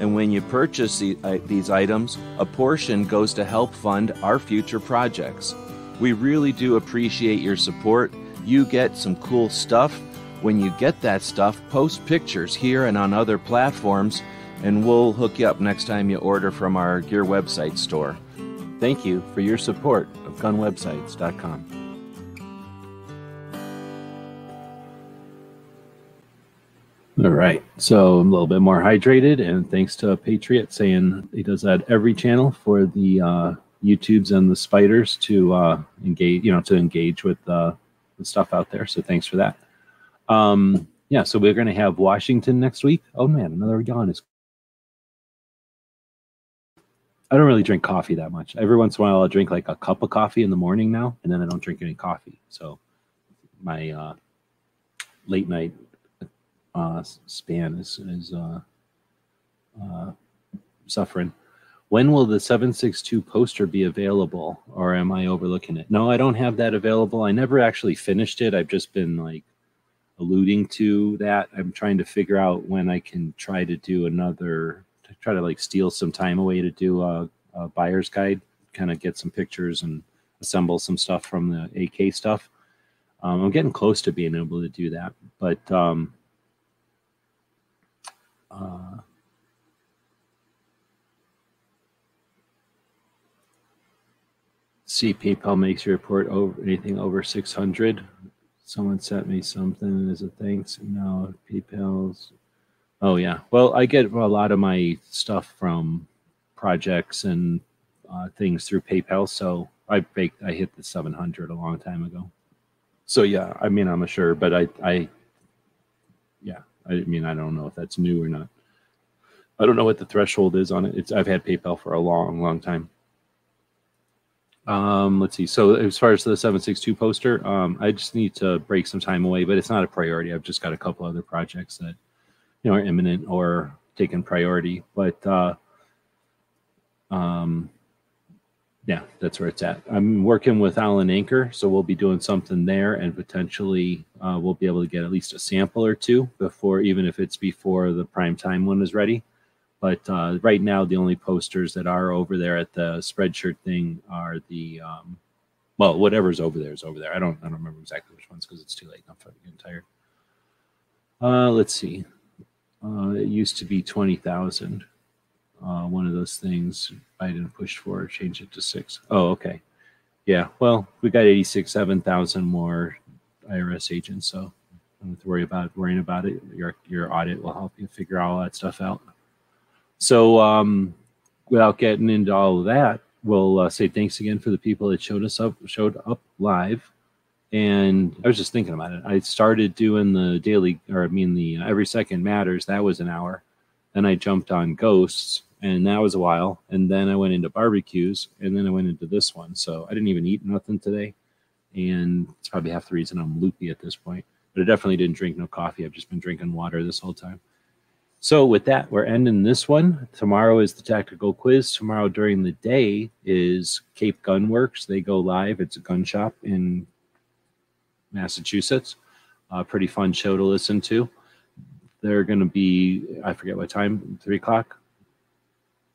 Speaker 2: And when you purchase uh, these items, a portion goes to help fund our future projects. We really do appreciate your support. You get some cool stuff when you get that stuff, post pictures here and on other platforms, and we'll hook you up next time you order from our Gear website store. Thank you for your support of gunwebsites.com.
Speaker 1: All right. So I'm a little bit more hydrated, and thanks to Patriot saying he does that every channel for the uh, YouTubes and the spiders to uh, engage, you know, to engage with uh, the stuff out there. So thanks for that. Um, yeah, so we're going to have Washington next week. Oh man, another yawn is. I don't really drink coffee that much. Every once in a while, I'll drink like a cup of coffee in the morning now, and then I don't drink any coffee. So my uh, late night uh, span is is uh, uh, suffering. When will the 762 poster be available, or am I overlooking it? No, I don't have that available. I never actually finished it. I've just been like alluding to that. I'm trying to figure out when I can try to do another, to try to like steal some time away to do a, a buyer's guide, kind of get some pictures and assemble some stuff from the AK stuff. Um, I'm getting close to being able to do that, but um, uh, see PayPal makes your report over anything over 600 someone sent me something as a thanks. No, PayPal's. Oh yeah. Well, I get a lot of my stuff from projects and uh, things through PayPal. So I baked. I hit the 700 a long time ago. So yeah, I mean, I'm sure, but I, I, yeah, I mean, I don't know if that's new or not. I don't know what the threshold is on it. It's I've had PayPal for a long, long time. Um, let's see. So as far as the 762 poster, um, I just need to break some time away, but it's not a priority. I've just got a couple other projects that you know are imminent or taken priority. But uh, um, yeah, that's where it's at. I'm working with Alan Anchor, so we'll be doing something there, and potentially uh, we'll be able to get at least a sample or two before, even if it's before the prime time one is ready. But uh, right now, the only posters that are over there at the spreadshirt thing are the um, well, whatever's over there is over there. I don't I don't remember exactly which ones because it's too late. I'm getting tired. Uh, let's see. Uh, it used to be twenty thousand. Uh, one of those things Biden pushed for, change it to six. Oh, okay. Yeah. Well, we got eighty six, seven thousand more IRS agents, so don't have to worry about worrying about it. Your your audit will help you figure all that stuff out. So, um, without getting into all of that, we'll uh, say thanks again for the people that showed us up, showed up live. And I was just thinking about it. I started doing the daily, or I mean the uh, every second matters. That was an hour. Then I jumped on ghosts, and that was a while. And then I went into barbecues, and then I went into this one. So I didn't even eat nothing today, and it's probably half the reason I'm loopy at this point. But I definitely didn't drink no coffee. I've just been drinking water this whole time. So with that, we're ending this one. Tomorrow is the tactical quiz. Tomorrow during the day is Cape Gun Works. They go live. It's a gun shop in Massachusetts. A pretty fun show to listen to. They're going to be, I forget what time, three o'clock.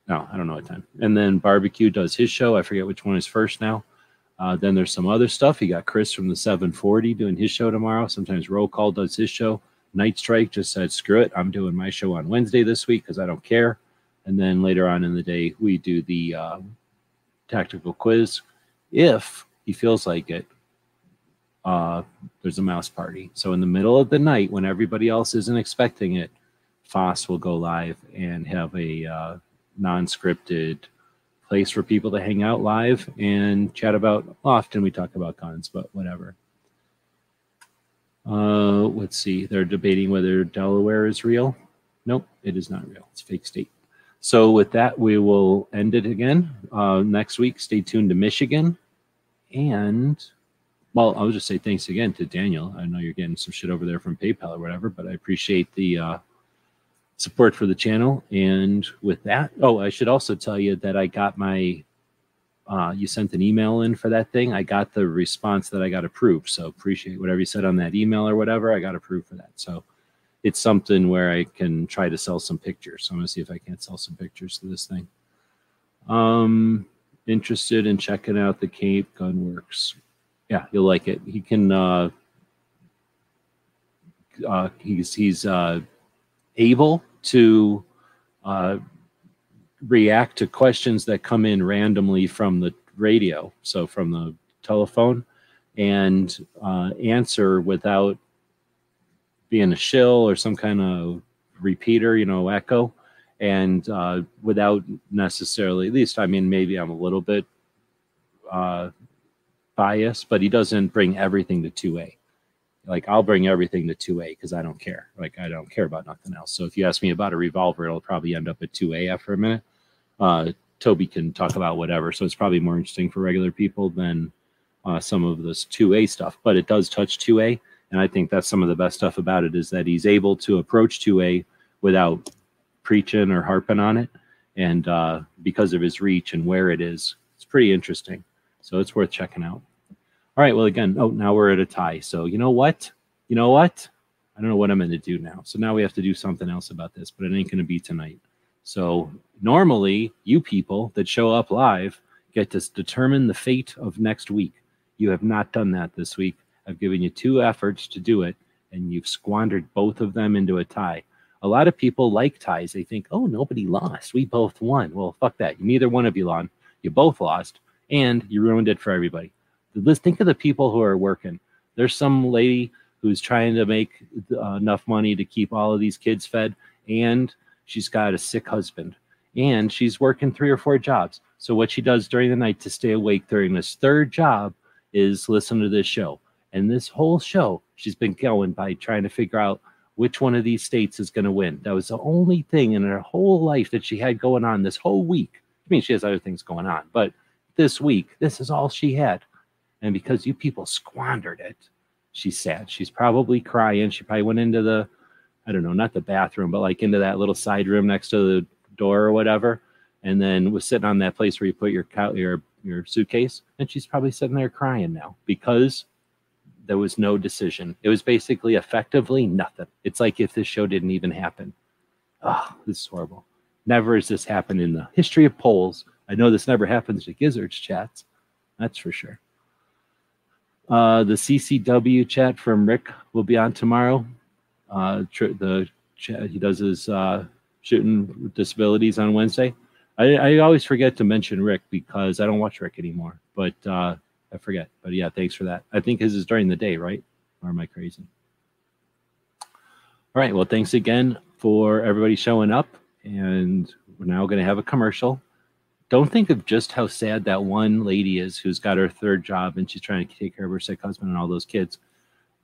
Speaker 1: No, I don't know what time. And then Barbecue does his show. I forget which one is first now. Uh, then there's some other stuff. You got Chris from the 740 doing his show tomorrow. Sometimes Roll Call does his show. Night Strike just said, screw it. I'm doing my show on Wednesday this week because I don't care. And then later on in the day, we do the uh, tactical quiz. If he feels like it, uh, there's a mouse party. So in the middle of the night, when everybody else isn't expecting it, Foss will go live and have a uh, non-scripted place for people to hang out live and chat about. Often we talk about guns, but whatever. Uh, let's see. They're debating whether Delaware is real. Nope, it is not real. It's fake state. So with that, we will end it again uh, next week. Stay tuned to Michigan, and well, I'll just say thanks again to Daniel. I know you're getting some shit over there from PayPal or whatever, but I appreciate the uh, support for the channel. And with that, oh, I should also tell you that I got my. Uh, you sent an email in for that thing. I got the response that I got approved. So appreciate whatever you said on that email or whatever. I got approved for that. So it's something where I can try to sell some pictures. So I'm gonna see if I can't sell some pictures to this thing. Um, interested in checking out the Cape Gunworks. Yeah, you'll like it. He can. Uh, uh, he's he's uh, able to uh, react to questions that come in randomly from the radio, so from the telephone, and uh, answer without being a shill or some kind of repeater, you know, echo, and uh, without necessarily, at least, I mean, maybe I'm a little bit uh, biased, but he doesn't bring everything to 2A. Like I'll bring everything to 2A because I don't care. Like I don't care about nothing else. So if you ask me about a revolver, it'll probably end up at 2A after a minute. Uh, Toby can talk about whatever. So it's probably more interesting for regular people than uh, some of this 2A stuff, but it does touch 2A. And I think that's some of the best stuff about it is that he's able to approach 2A without preaching or harping on it. And uh, because of his reach and where it is, it's pretty interesting. So it's worth checking out. All right. Well, again, oh, now we're at a tie. So you know what? You know what? I don't know what I'm going to do now. So now we have to do something else about this, but it ain't going to be tonight. So normally, you people that show up live get to determine the fate of next week. You have not done that this week. I've given you two efforts to do it, and you've squandered both of them into a tie. A lot of people like ties. They think, oh, nobody lost. We both won. Well, fuck that. Neither one of you won. You both lost, and you ruined it for everybody. Think of the people who are working. There's some lady who's trying to make uh, enough money to keep all of these kids fed, and she's got a sick husband, and she's working three or four jobs. So what she does during the night to stay awake during this third job is listen to this show. And this whole show, she's been going by trying to figure out which one of these states is going to win. That was the only thing in her whole life that she had going on this whole week. I mean, she has other things going on, but this week, this is all she had. And because you people squandered it, she's sad. She's probably crying. She probably went into the, I don't know, not the bathroom, but like into that little side room next to the door or whatever, and then was sitting on that place where you put your your your suitcase, and she's probably sitting there crying now because there was no decision. It was basically effectively nothing. It's like if this show didn't even happen. Oh, this is horrible. Never has this happened in the history of polls. I know this never happens to Gizzards chats. That's for sure. Uh, the CCW chat from Rick will be on tomorrow. Uh, tr- the chat, he does his uh, shooting disabilities on Wednesday. I, I, always forget to mention Rick because I don't watch Rick anymore. But uh, I forget. But yeah, thanks for that. I think his is during the day, right? Or am I crazy? All right. Well, thanks again for everybody showing up. And we're now going to have a commercial. Don't think of just how sad that one lady is who's got her third job and she's trying to take care of her sick husband and all those kids.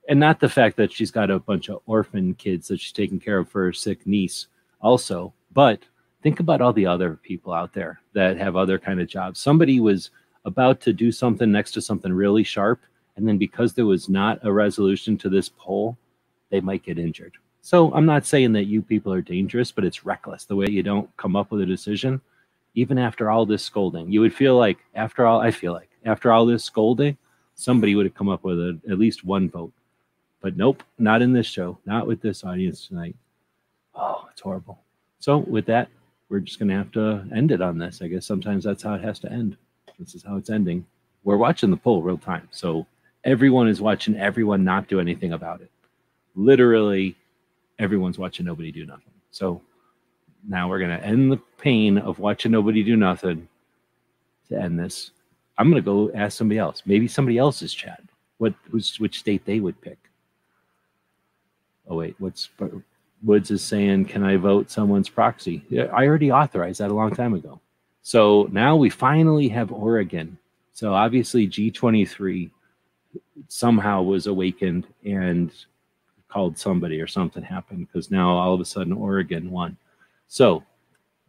Speaker 1: And not the fact that she's got a bunch of orphan kids that she's taking care of for her sick niece, also. But think about all the other people out there that have other kind of jobs. Somebody was about to do something next to something really sharp, and then because there was not a resolution to this poll, they might get injured. So I'm not saying that you people are dangerous, but it's reckless the way you don't come up with a decision, even after all this scolding. You would feel like after all, I feel like after all this scolding, somebody would have come up with a, at least one vote. But nope, not in this show, not with this audience tonight. Oh, it's horrible. So with that, we're just going to have to end it on this. I guess sometimes that's how it has to end. This is how it's ending. We're watching the poll real time. So everyone is watching everyone not do anything about it. Literally, everyone's watching nobody do nothing. So now we're going to end the pain of watching nobody do nothing to end this. I'm gonna go ask somebody else. Maybe somebody else's chat. What who's which state they would pick. Oh wait, what's Woods is saying? Can I vote someone's proxy? I already authorized that a long time ago. So now we finally have Oregon. So obviously G23 somehow was awakened and called somebody or something happened because now all of a sudden Oregon won. So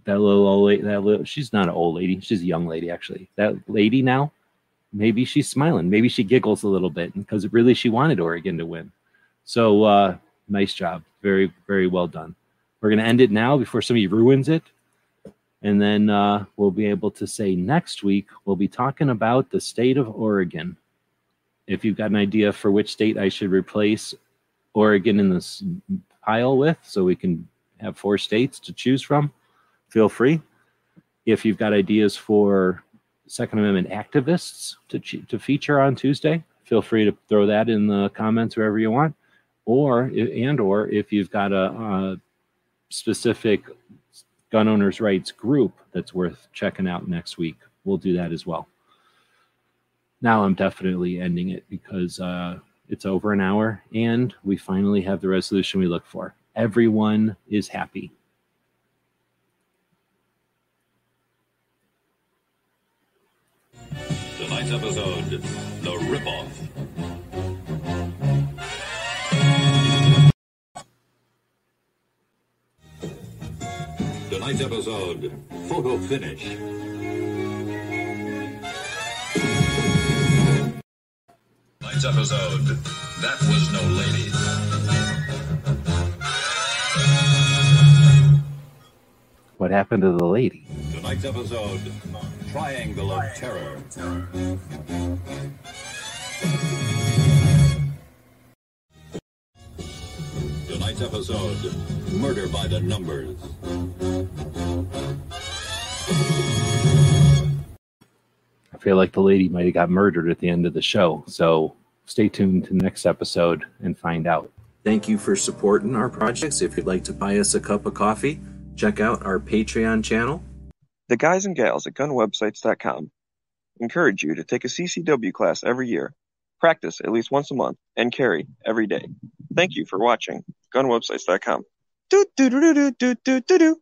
Speaker 1: that little old lady, that little, she's not an old lady, she's a young lady actually. That lady now, maybe she's smiling, maybe she giggles a little bit because really she wanted Oregon to win. So uh, nice job, very very well done. We're gonna end it now before somebody ruins it, and then uh, we'll be able to say next week we'll be talking about the state of Oregon. If you've got an idea for which state I should replace Oregon in this pile with, so we can have four states to choose from, feel free. If you've got ideas for Second Amendment activists to, to feature on Tuesday, feel free to throw that in the comments wherever you want. Or, and or if you've got a, a specific gun owners' rights group that's worth checking out next week, we'll do that as well. Now I'm definitely ending it because uh, it's over an hour and we finally have the resolution we look for. Everyone is happy.
Speaker 3: Tonight's episode The Ripoff. Tonight's episode Photo Finish. Tonight's episode That Was No Lady.
Speaker 1: What happened to the lady?
Speaker 3: Tonight's episode Triangle of Terror. Tonight's episode Murder by the Numbers.
Speaker 1: I feel like the lady might have got murdered at the end of the show. So stay tuned to the next episode and find out.
Speaker 2: Thank you for supporting our projects. If you'd like to buy us a cup of coffee, check out our Patreon channel.
Speaker 4: The guys and gals at gunwebsites.com encourage you to take a CCW class every year, practice at least once a month, and carry every day. Thank you for watching gunwebsites.com. Do do do do do do do do.